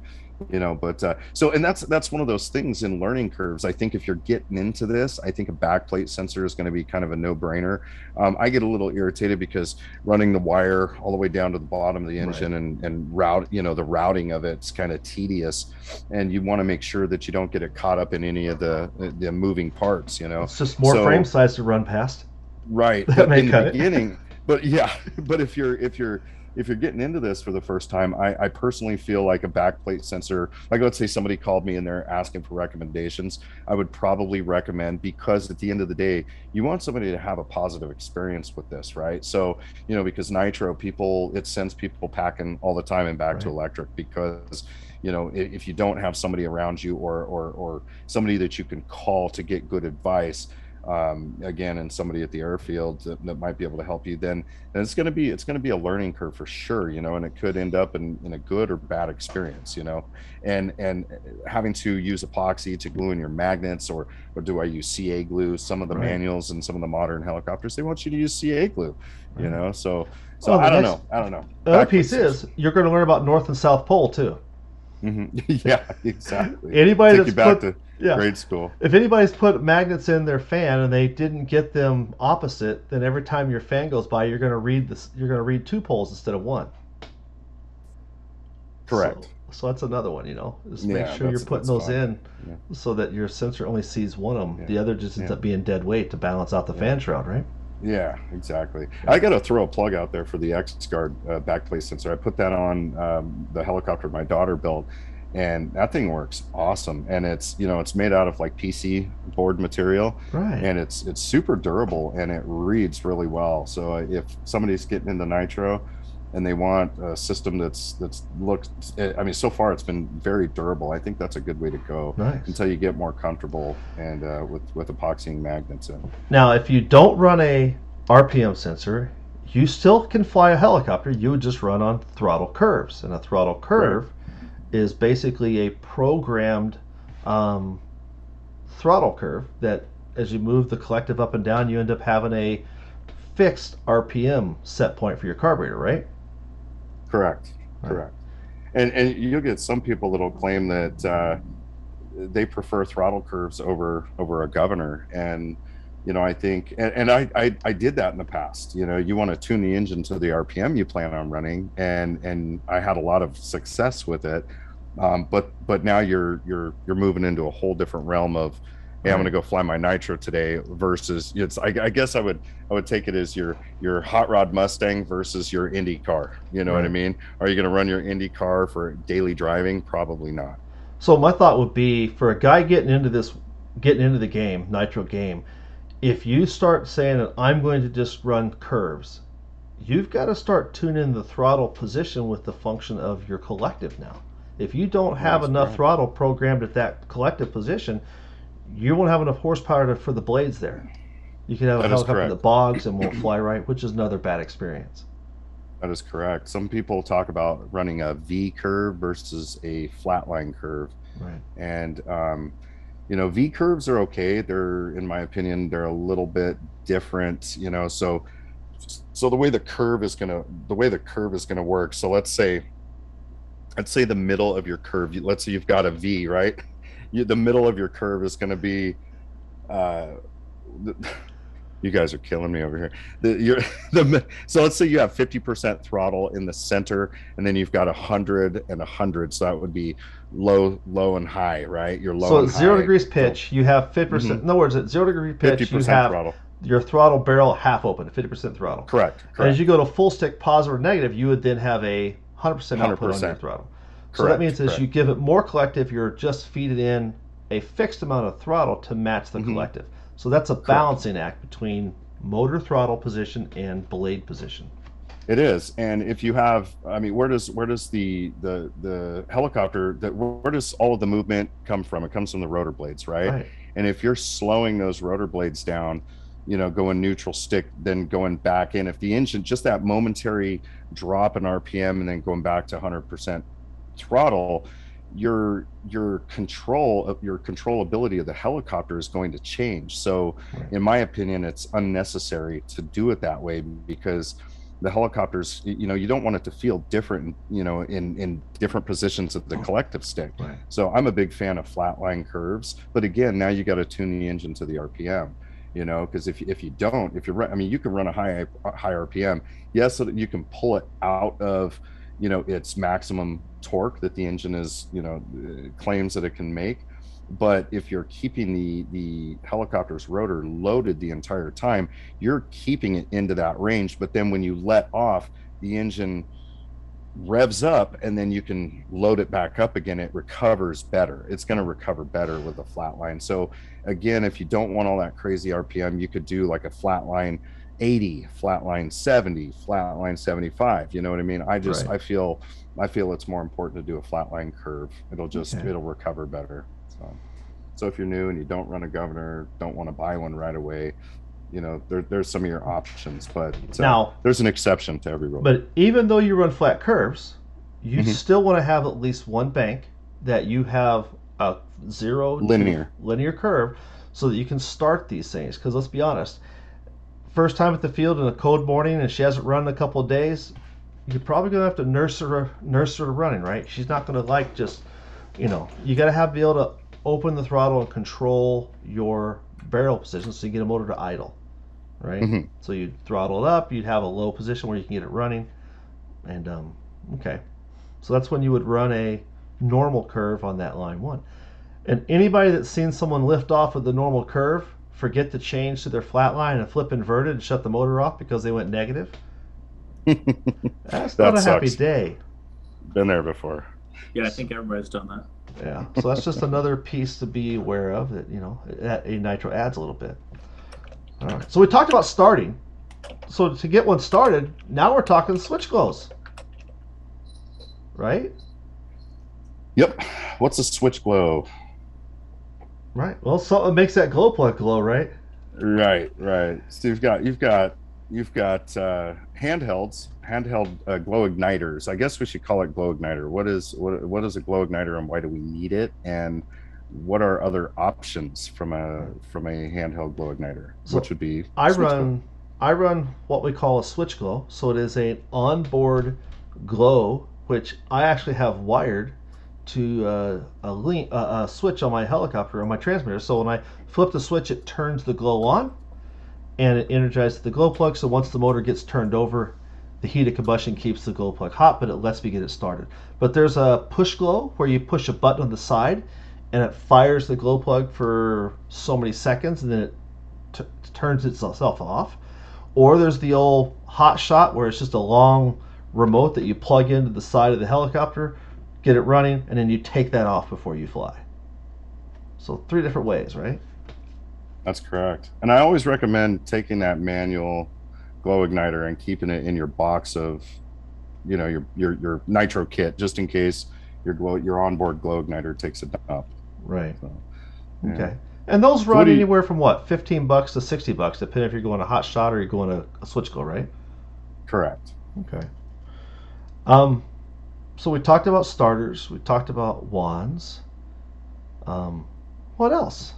you know but uh, so and that's that's one of those things in learning curves i think if you're getting into this i think a backplate sensor is going to be kind of a no-brainer um, i get a little irritated because running the wire all the way down to the bottom of the engine and and route you know the routing of it's kind of tedious and you want to make sure that you don't get it caught up in any of the the moving parts you know It's just more So- frame size to run past. right That [LAUGHS] but may in cut the it. but yeah [LAUGHS] but if you're if you're if you're getting into this for the first time I, I personally feel like a backplate sensor like let's say somebody called me and they're asking for recommendations i would probably recommend because at the end of the day you want somebody to have a positive experience with this right? So you know because nitro people it sends people packing all the time and back to electric because you know if you don't have somebody around you or or or somebody that you can call to get good advice um, again and somebody at the airfield that, that might be able to help you then then it's going to be it's going to be a learning curve for sure you know and it could end up in, in a good or bad experience you know and and having to use epoxy to glue in your magnets or or do i use ca glue some of the Right. manuals and some of the modern helicopters they want you to use ca glue you Right. know so so Well, i don't next- know i don't know The other piece is you're going to learn about North and South Pole too. Mhm. [LAUGHS] yeah exactly Anybody take that's put, to yeah. grade school If anybody's put magnets in their fan and they didn't get them opposite, then every time your fan goes by, you're going to read this. You're going to read two poles instead of one. correct So, so that's another one, you know. Just make Yeah, sure you're putting those in Yeah. so that your sensor only sees one of them. Yeah. The other just ends up being dead weight to balance out the fan shroud, right? Yeah, exactly. I got to throw a plug out there for the X Guard uh, backplate sensor. I put that on um, the helicopter my daughter built, and that thing works awesome. And it's you know it's made out of like PC board material, Right. and it's it's super durable and it reads really well. So uh, if somebody's getting into nitro and they want a system that's that's looks, I mean, so far it's been very durable. I think that's a good way to go nice. until you get more comfortable and uh, with with epoxying magnets in. Now, if you don't run a RPM sensor, you still can fly a helicopter. You would just run on throttle curves, and a throttle curve is basically a programmed um, throttle curve that, as you move the collective up and down, you end up having a fixed RPM set point for your carburetor, right? Correct. Right. Correct. And and you'll get some people that'll claim that uh, they prefer throttle curves over over a governor, and you know I think and, and I, I I did that in the past. You know, you want to tune the engine to the RPM you plan on running, and and I had a lot of success with it. Um, but but now you're you're you're moving into a whole different realm of hey i'm going to go fly my nitro today versus it's I, I guess i would i would take it as your your hot rod mustang versus your indy car you know what i mean? Are you going to run your indy car for daily driving? Probably not. So my thought would be for a guy getting into this, getting into the game, nitro game, if you start saying that I'm going to just run curves, you've got to start tuning the throttle position with the function of your collective now. If you don't have That's enough right. throttle programmed at that collective position, you won't have enough horsepower to, for the blades there. You could have a That is helicopter that bogs and won't fly right, which is another bad experience. That is correct. Some people talk about running a V curve versus a flatline curve. Right. and um, you know v curves are okay they're in my opinion they're a little bit different you know so so the way the curve is gonna the way the curve is gonna work so let's say let's say the middle of your curve let's say you've got a v right you, the middle of your curve is gonna be uh the, [LAUGHS] you guys are killing me over here the [LAUGHS] the so let's say you have 50% throttle in the center and then you've got a hundred and a hundred so that would be low low and high right you're low so at zero high, degrees pitch, you have 50%. Mhm. In other words, at zero degree pitch, you 50% have throttle your throttle barrel half open, 50% throttle. correct And as you go to full stick positive or negative, you would then have a 100% output on your 100%. throttle. So that means as correct. you give it more collective, you're just feeding in a fixed amount of throttle to match the Mhm. collective. So that's a balancing act between motor throttle position and blade position. It is, and if you have, I mean, where does where does the the the helicopter that where does all of the movement come from? It comes from the rotor blades, right? Right. And if you're slowing those rotor blades down, you know, going neutral stick, then going back in, if the engine just that momentary drop in RPM and then going back to 100% throttle, your your control of your controllability of the helicopter is going to change. So, in my opinion, it's unnecessary to do it that way because the helicopters, you know, you don't want it to feel different, you know, in in different positions of the collective stick. Right. So I'm a big fan of flatline curves, but again, now you got to tune the engine to the RPM, you know, because if if you don't, if you're, I mean, you can run a high high RPM, yes, you can pull it out of, you know, its maximum torque that the engine is, you know, uh, claims that it can make. But if you're keeping the the helicopter's rotor loaded the entire time, you're keeping it into that range. But then when you let off, the engine revs up and then you can load it back up again it recovers better. It's going to recover better with a flat line. So again if you don't want all that crazy rpm you could do like a flat line 80 flat line 70 flat line 75 you know what i mean? I just Right. i feel i feel it's more important to do a flat line curve. It'll just Okay. it'll recover better so. So if you're new and you don't run a governor don't want to buy one right away you know there, there's some of your options but uh, Now- there's an exception to every rule But even though you run flat curves, you Mhm. still want to have at least one bank that you have a zero Linear. linear curve so that you can start these things. Because let's be honest, first time at the field in a cold morning and she hasn't run in a couple of days, you're probably gonna have to nurse her nurse her to running, right? She's not gonna like just you know, you gotta have be able to open the throttle and control your barrel position so you get a motor to idle. Right? Mhm. So you throttle it up, you'd have a low position where you can get it running. And um, okay. So that's when you would run a normal curve on that line one. And anybody that's seen someone lift off of the normal curve, forget to change to their flat line and flip inverted and shut the motor off because they went negative, [LAUGHS] that's That not a happy day. Been there before. Yeah, I think everybody's done that. Yeah. So that's just another piece to be aware of that, you know, that a nitro adds a little bit. All right. So we talked about starting. So to get one started, now we're talking switch glows. Right? Yep. What's a switch glow? Right. Well, so something makes that glow plug glow, right? Right, right. So you've got you've got you've got uh, handhelds, handheld uh, glow igniters. I guess we should call it glow igniter. What is what what is a glow igniter and why do we need it? And what are other options from a from a handheld glow igniter? So Which would be I switch glow. run I run what we call a switch glow. So it is an onboard glow, which I actually have wired to uh, a, link, uh, a switch on my helicopter on my transmitter. So when I flip the switch, it turns the glow on, and it energizes the glow plug. So once the motor gets turned over, the heat of combustion keeps the glow plug hot, but it lets me get it started. But there's a push glow where you push a button on the side, and it fires the glow plug for so many seconds, and then it t- turns itself off. Or there's the old hot shot where it's just a long remote that you plug into the side of the helicopter, get it running, and then you take that off before you fly. So three different ways, right? That's correct. And I always recommend taking that manual glow igniter and keeping it in your box of, you know, your your your nitro kit just in case your glow your onboard glow igniter takes a dump. Right. So, yeah. Okay. And those run do you- anywhere from what, fifteen bucks to sixty bucks, depending if you're going a hot shot or you're going a, a switch go, right? Correct. Okay. Um, so we talked about starters. We talked about wands. Um, what else?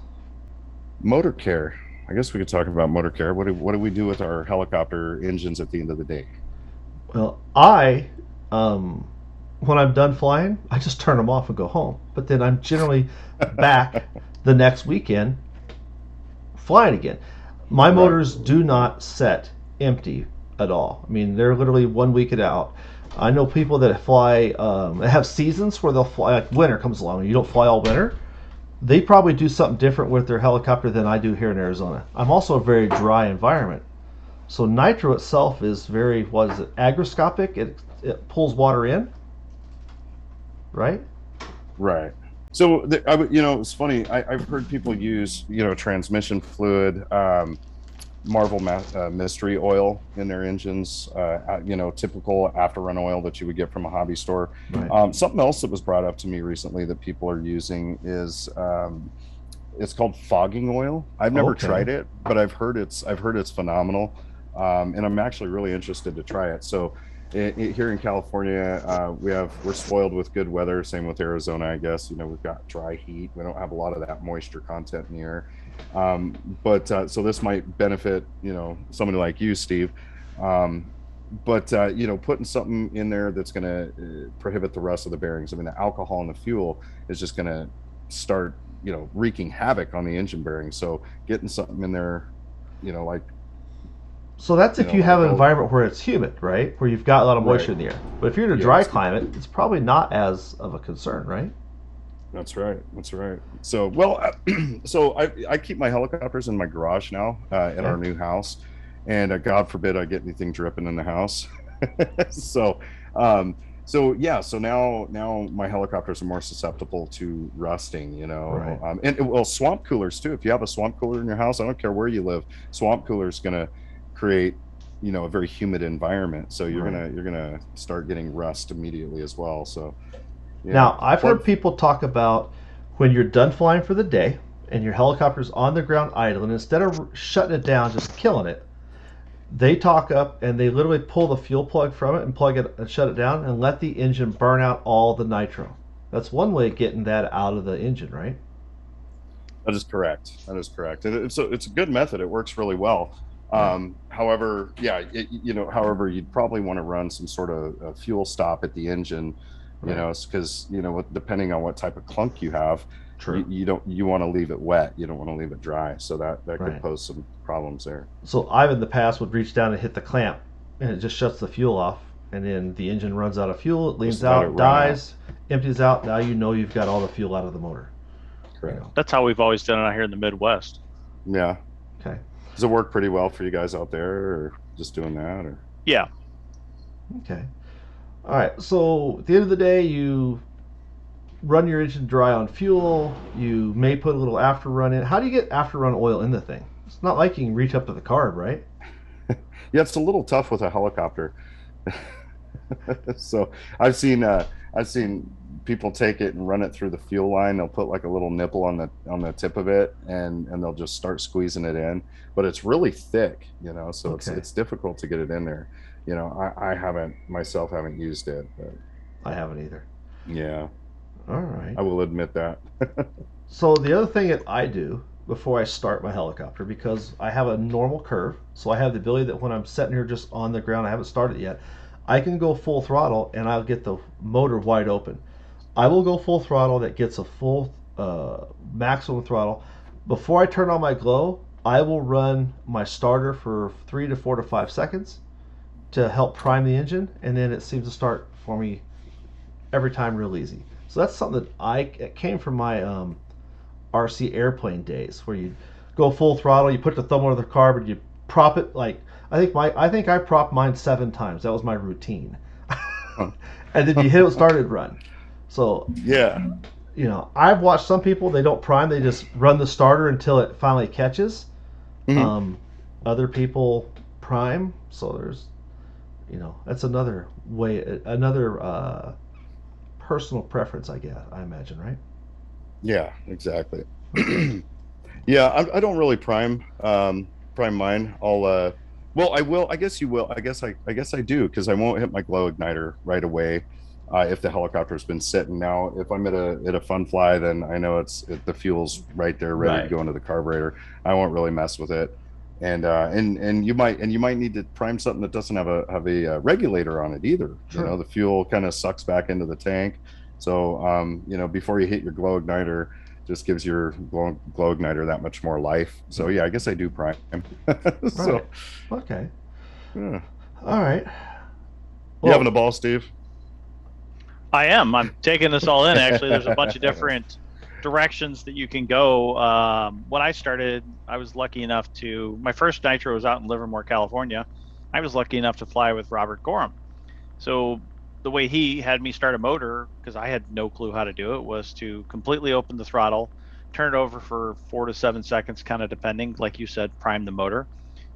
Motor care. I guess we could talk about motor care. What do, what do we do with our helicopter engines at the end of the day? Well, I, um, when I'm done flying, I just turn them off and go home. But then I'm generally back [LAUGHS] the next weekend flying again. My Right. motors do not set empty at all. I mean, they're literally one week it out. I know people that fly, um, [LAUGHS] have seasons where they'll fly, like winter comes along and you don't fly all winter. They probably do something different with their helicopter than I do here in Arizona. I'm also a very dry environment. So nitro itself is very what is it? Agroscopic. It it pulls water in, right? Right. So the, I you know, it's funny. I, I've heard people use, you know, transmission fluid, um, Marvel ma- uh, mystery oil in their engines. Uh, uh, you know, typical after run oil that you would get from a hobby store. Right. Um, something else that was brought up to me recently that people are using is um, it's called fogging oil. I've never Okay. tried it, but I've heard it's I've heard it's phenomenal, um, and I'm actually really interested to try it. So. I i here in California, uh, we have we're spoiled with good weather. Same with Arizona, I guess. You know, we've got dry heat. We don't have a lot of that moisture content in. Um, but uh, so this might benefit you know somebody like you, Steve. Um, but uh, you know, putting something in there that's going to uh, prohibit the rest of the bearings. I mean, the alcohol in the fuel is just going to start, you know, wreaking havoc on the engine bearings. So getting something in there, you know, like So that's you if know, you have an environment where it's humid, right? Where you've got a lot of moisture Right. in the air. But if you're in a dry climate, it's probably not as of a concern, right? That's right. That's right. So, well, [CLEARS THROAT] so I, I keep my helicopters in my garage now uh, in our new house, and uh, God forbid I get anything dripping in the house. [LAUGHS] so, um, so yeah. So now, now my helicopters are more susceptible to rusting. You know, Right. um, and well, swamp coolers too. If you have a swamp cooler in your house, I don't care where you live, swamp cooler is going to create you know a very humid environment so you're Right. gonna you're gonna start getting rust immediately as well so yeah. Now, I've What- heard people talk about when you're done flying for the day and your helicopter's on the ground idling, instead of shutting it down, just killing it, they talk up and they literally pull the fuel plug from it and plug it and shut it down and let the engine burn out all the nitro. That's one way of getting that out of the engine, right? That is correct. That is correct. And it's a, it's a good method. It works really well. Um, however, yeah, it, you know, however, you'd probably want to run some sort of uh fuel stop at the engine, you Right. know, because you know, depending on what type of clunk you have, True. you, you don't you want to leave it wet. You don't want to leave it dry. So that that could Right. pose some problems there. So I've in the past would reach down and hit the clamp, and it just shuts the fuel off, and then the engine runs out of fuel, it leans Just let it out, dies, empties out. Now you know you've got all the fuel out of the motor. Correct. That's how we've always done it out here in the Midwest. Yeah. Okay. Does it work pretty well for you guys out there, or just doing that, or Yeah. Okay. All right. So at the end of the day, you run your engine dry on fuel. You may put a little after run in. How do you get after run oil in the thing? It's not like you can reach up to the carb, right? [LAUGHS] yeah, it's a little tough with a helicopter. [LAUGHS] so I've seen uh, I've seen people take it and run it through the fuel line. They'll put like a little nipple on the on the tip of it, and and they'll just start squeezing it in. But it's really thick, you know, so it's it's difficult to get it in there. You know, I, I haven't myself haven't used it, but I haven't either. yeah, All right. I will admit that. [LAUGHS] So the other thing that I do before I start my helicopter, because I have a normal curve, so I have the ability that when I'm sitting here just on the ground, I haven't started yet, I can go full throttle and I'll get the motor wide open. I will go full throttle that gets a full uh, maximum throttle. Before I turn on my glow, I will run my starter for three to four to five seconds to help prime the engine, and then it seems to start for me every time real easy. So that's something that I came from my um, RC airplane days, where you go full throttle, you put the thumb over the carb, and you prop it like I think my I think I propped mine seven times. That was my routine, [LAUGHS] and then you hit it, started run. So yeah, you know, I've watched some people they don't prime, they just run the starter until it finally catches. Mhm. Um, other people prime, so there's, you know, that's another way, another uh, personal preference, I guess. I imagine, right? Yeah, exactly. [CLEARS THROAT] yeah, I, I don't really prime um, prime mine. I'll uh, Well, I will. I guess you will. I guess I. I guess I do because I won't hit my glow igniter right away uh, if the helicopter's been sitting. Now, if I'm at a at a fun fly, then I know it's it, the fuel's right there, ready Right. to go into the carburetor. I won't really mess with it. And uh, and and you might and you might need to prime something that doesn't have a have a uh, regulator on it either. Sure. You know, the fuel kind of sucks back into the tank. So um, you know, before you hit your glow igniter, just gives your glow, glow igniter that much more life. So yeah, I guess I do prime. [LAUGHS] so Right. Okay. yeah. All right. you having a ball, Steve? I am. I'm taking this all in. Actually, there's a bunch of [LAUGHS] different directions that you can go. Um, when I started, I was lucky enough to. My first nitro was out in Livermore, California. I was lucky enough to fly with Robert Gorham. So the way he had me start a motor, because I had no clue how to do it, was to completely open the throttle, turn it over for four to seven seconds, kind of depending. Like you said, prime the motor.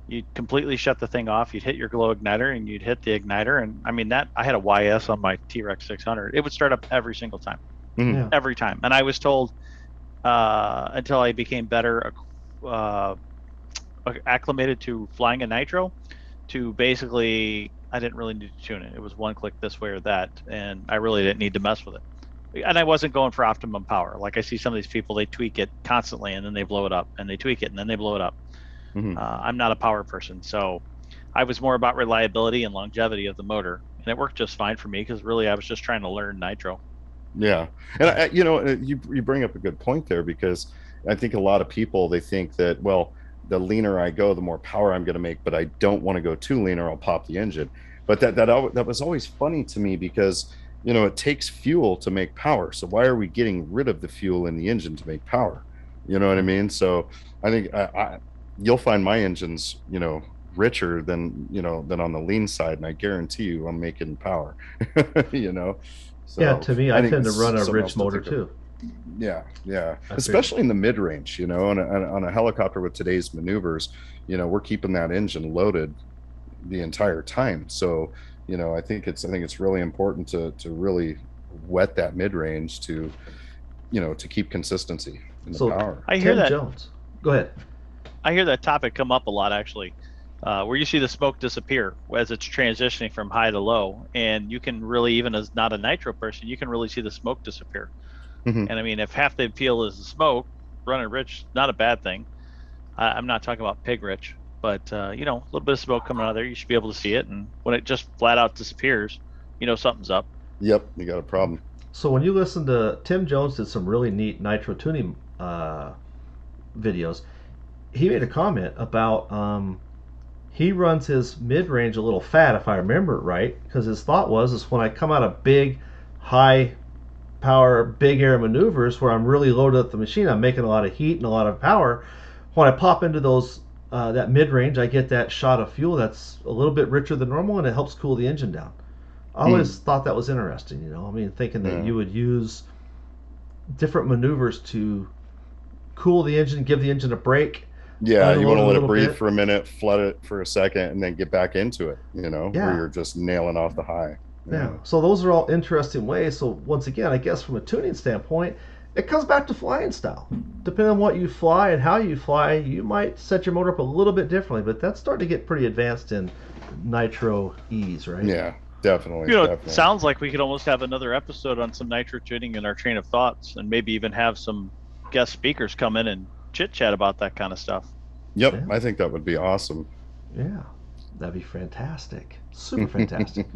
You'd completely shut the thing off. You'd hit your glow igniter, and you'd hit the igniter. And I mean that I had a YS on my T-Rex 600. It would start up every single time yeah. every time. And I was told uh, until I became better uh, acclimated to flying a nitro to basically I didn't really need to tune it. It was one click this way or that, and I really didn't need to mess with it. And I wasn't going for optimum power. Like I see some of these people, they tweak it constantly and then they blow it up, and they tweak it and then they blow it up. Mhm. Uh, I'm not a power person, so I was more about reliability and longevity of the motor, and it worked just fine for me because really I was just trying to learn nitro. Yeah, and I, you know, you you bring up a good point there because I think a lot of people they think that well, the leaner I go, the more power I'm going to make, but I don't want to go too lean or I'll pop the engine. But that that that was always funny to me because you know it takes fuel to make power. So why are we getting rid of the fuel in the engine to make power? You know what I mean? So I think I, I, you'll find my engines, you know, richer than you know than on the lean side, and I guarantee you I'm making power. [LAUGHS] you know. So yeah. To me, I, think tend to run a rich motor of. too. Yeah, yeah. I Especially in the mid range, you know, on a, on a- on a helicopter with today's maneuvers, you know, we're keeping that engine loaded the entire time. So, you know, I think it's I think it's really important to to really wet that mid range to, you know, to keep consistency in the So- power. I hear Tim that. Jones. Go ahead. I hear that topic come up a lot actually, uh, where you see the smoke disappear as it's transitioning from high to low, and you can really, even as not a nitro person, you can really see the smoke disappear. Mhm. And I mean, if half the appeal is the smoke, running rich, not a bad thing. I, I'm not talking about pig rich, but uh, you know, a little bit of smoke coming out of there, you should be able to see it. And when it just flat out disappears, you know something's up. Yep, you got a problem. So when you listen to Tim Jones did some really neat nitro tuning uh, videos, he made a comment about um, he runs his mid range a little fat, if I remember it right, because his thought was is when I come out of big, high power, big air maneuvers where I'm really loaded up the machine, I'm making a lot of heat and a lot of power. When I pop into those uh, that mid range, I get that shot of fuel that's a little bit richer than normal, and it helps cool the engine down. I always thought that was interesting. You know, I mean, thinking that Yeah. you would use different maneuvers to cool the engine, give the engine a break. Yeah, you want to let it breathe bit. for a minute, flood it for a second, and then get back into it. You know, Yeah. where you're just nailing off the high. Yeah. So those are all interesting ways. So once again, I guess from a tuning standpoint, it comes back to flying style. Depending on what you fly and how you fly, you might set your motor up a little bit differently. But that's starting to get pretty advanced in nitro ease, right? Yeah, definitely. You know, it definitely. sounds like we could almost have another episode on some nitro tuning in our train of thoughts, and maybe even have some guest speakers come in and chit chat about that kind of stuff. Yep, Yeah. I think that would be awesome. Yeah. That'd be fantastic. Super fantastic. [LAUGHS]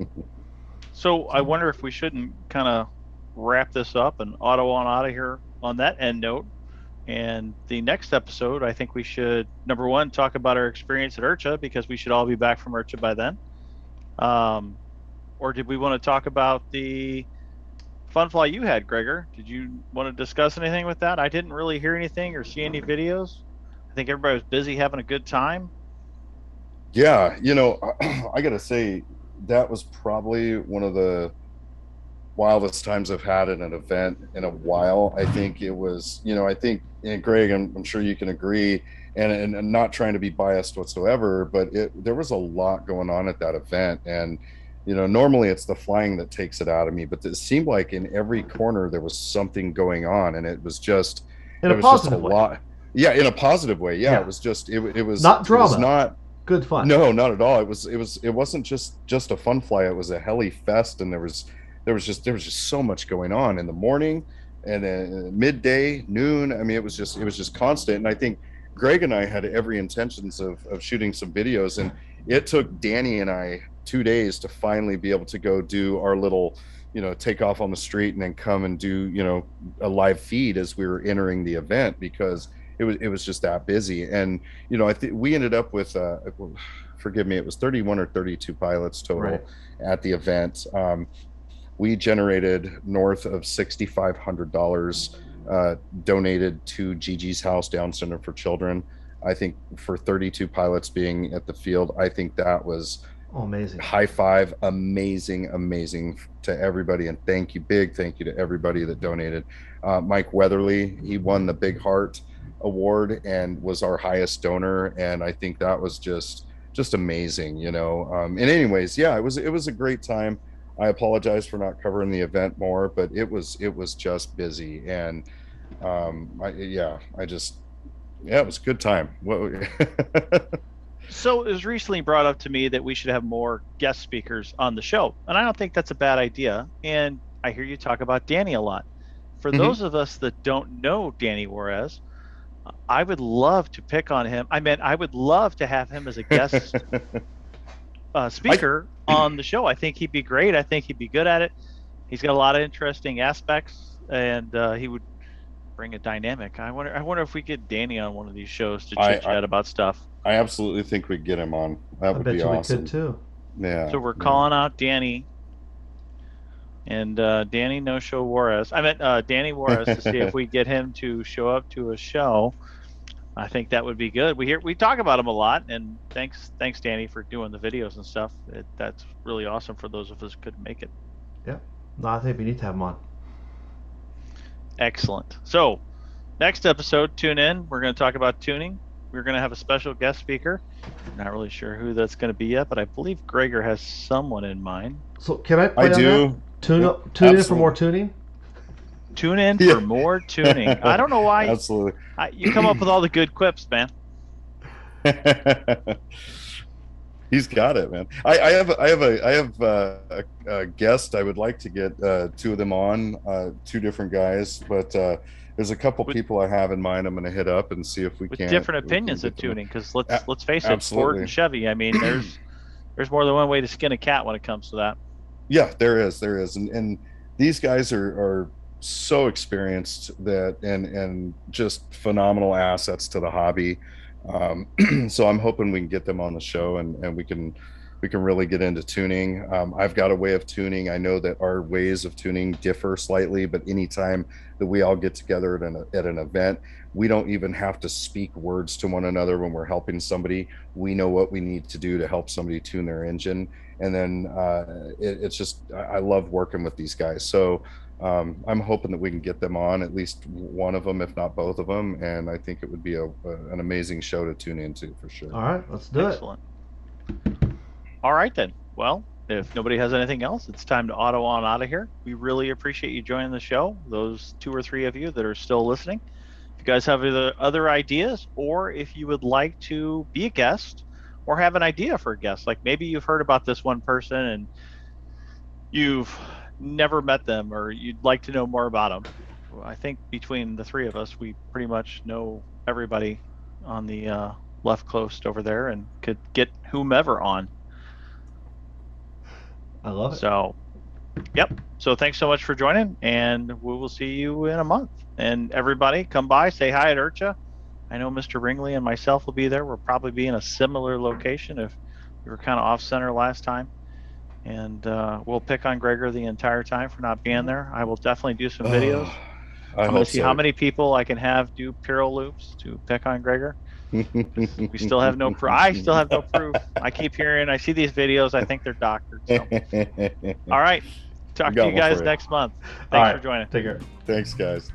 So I wonder if we shouldn't kind of wrap this up and auto on out of here on that end note. And the next episode, I think we should number one talk about our experience at IRCHA because we should all be back from IRCHA by then. Um, or did we want to talk about the fun fly you had, Greggor? Did you want to discuss anything with that? I didn't really hear anything or see any videos. I think everybody was busy having a good time. Yeah, you know, [CLEARS THROAT] I gotta say that was probably one of the wildest times I've had at an event in a while. I think it was, you know, I think, and Greg, I'm, I'm sure you can agree, and, and and not trying to be biased whatsoever, but it there was a lot going on at that event, and you know, normally it's the flying that takes it out of me, but it seemed like in every corner there was something going on, and it was just In it a was just a way. lot. Yeah, in a positive way. Yeah, Yeah. it was just it, it was Not It was drama. not good fun. No, not at all. It was it was it wasn't just just a fun fly. It was a heli fest, and there was there was just there was just so much going on in the morning, and then midday, noon. I mean, it was just it was just constant. And I think Greg and I had every intentions of of shooting some videos, and it took Danny and I two days to finally be able to go do our little you know take off on the street and then come and do you know a live feed as we were entering the event because it was it was just that busy. And you know i think we ended up with uh forgive me it was 31 or 32 pilots total Right. at the event. Um we generated north of $6500 uh donated to gigi's house down center for children. I think for 32 pilots being at the field i think that was Oh, amazing. high five amazing amazing to everybody. And thank you big thank you to everybody that donated. Uh, mike weatherly he won the big heart award and was our highest donor and i think that was just just amazing you know um, and anyways yeah it was it was a great time i apologize for not covering the event more but it was it was just busy and um I, yeah i just yeah it was a good time [LAUGHS] So it was recently brought up to me that we should have more guest speakers on the show, and I don't think that's a bad idea. And I hear you talk about Danny a lot. For Mhm. those of us that don't know Danny Juarez, I would love to pick on him. I mean, I would love to have him as a guest [LAUGHS] uh, speaker on the show. I think he'd be great. I think he'd be good at it. He's got a lot of interesting aspects, and uh, he would bring a dynamic. I wonder. I wonder if we get Danny on one of these shows to chit chat about stuff. I absolutely think we'd get him on. That I would bet be you awesome. we could too. Yeah. So we're yeah. calling out Danny and uh, Danny No Show Juarez. I meant uh, Danny Juarez to see if [LAUGHS] we get him to show up to a show. I think that would be good. We hear we talk about him a lot, and thanks thanks Danny for doing the videos and stuff. It, that's really awesome for those of us who couldn't make it. No, I think we need to have him on. Excellent. So next episode, tune in. We're going to talk about tuning. We're going to have a special guest speaker. Not really sure who that's going to be yet, but I believe Greggor has someone in mind. So can I? I on that? Do. Tune Yeah, up. Tune in for more tuning. Tune in Yeah. for more tuning. I don't know why [LAUGHS] Absolutely. I, you come up with all the good quips, man. [LAUGHS] He's got it, man. I, I have, I have a, I have uh, a, a guest. I would like to get uh, two of them on, uh, two different guys, but uh, there's a couple With- people I have in mind. I'm going to hit up and see if we With can different opinions of tuning, because let's A- let's face it, Ford and Chevy. I mean, there's there's more than one way to skin a cat when it comes to that. Yeah, there is, there is, and and these guys are are so experienced that and and just phenomenal assets to the hobby. Um, [CLEARS THROAT] so I'm hoping we can get them on the show and and we can we can really get into tuning. Um, I've got a way of tuning. I know that our ways of tuning differ slightly, but anytime that we all get together at an at an event, we don't even have to speak words to one another when we're helping somebody. We know what we need to do to help somebody tune their engine and then uh, it, it's just I I love working with these guys. So um, I'm hoping that we can get them on at least one of them, if not both of them, and I think it would be a, a an amazing show to tune into for sure. All right, let's do it. Excellent. All right then. Well, if nobody has anything else, it's time to auto on out of here. We really appreciate you joining the show. Those two or three of you that are still listening. If you guys have other other ideas, or if you would like to be a guest, or have an idea for a guest, like maybe you've heard about this one person and you've never met them, or you'd like to know more about them. I think between the three of us, we pretty much know everybody on the uh, left coast over there and could get whomever on. I love it. So, yep. So thanks so much for joining, and we will see you in a month. And everybody, come by, say hi at IRCHA. I know Mr. Ringley and myself will be there. We'll probably be in a similar location if we were kind of off center last time. And uh, we'll pick on Greggor the entire time for not being there. I will definitely do some videos. I I'm gonna see so. how many people I can have do Piro loops to pick on Greggor. We still have no proof. I still have no [LAUGHS] proof. I keep hearing, I see these videos. I think they're doctored. So. [LAUGHS] All right. Talk to you guys you. next month. Thanks right. for joining. Take care. Thanks, guys.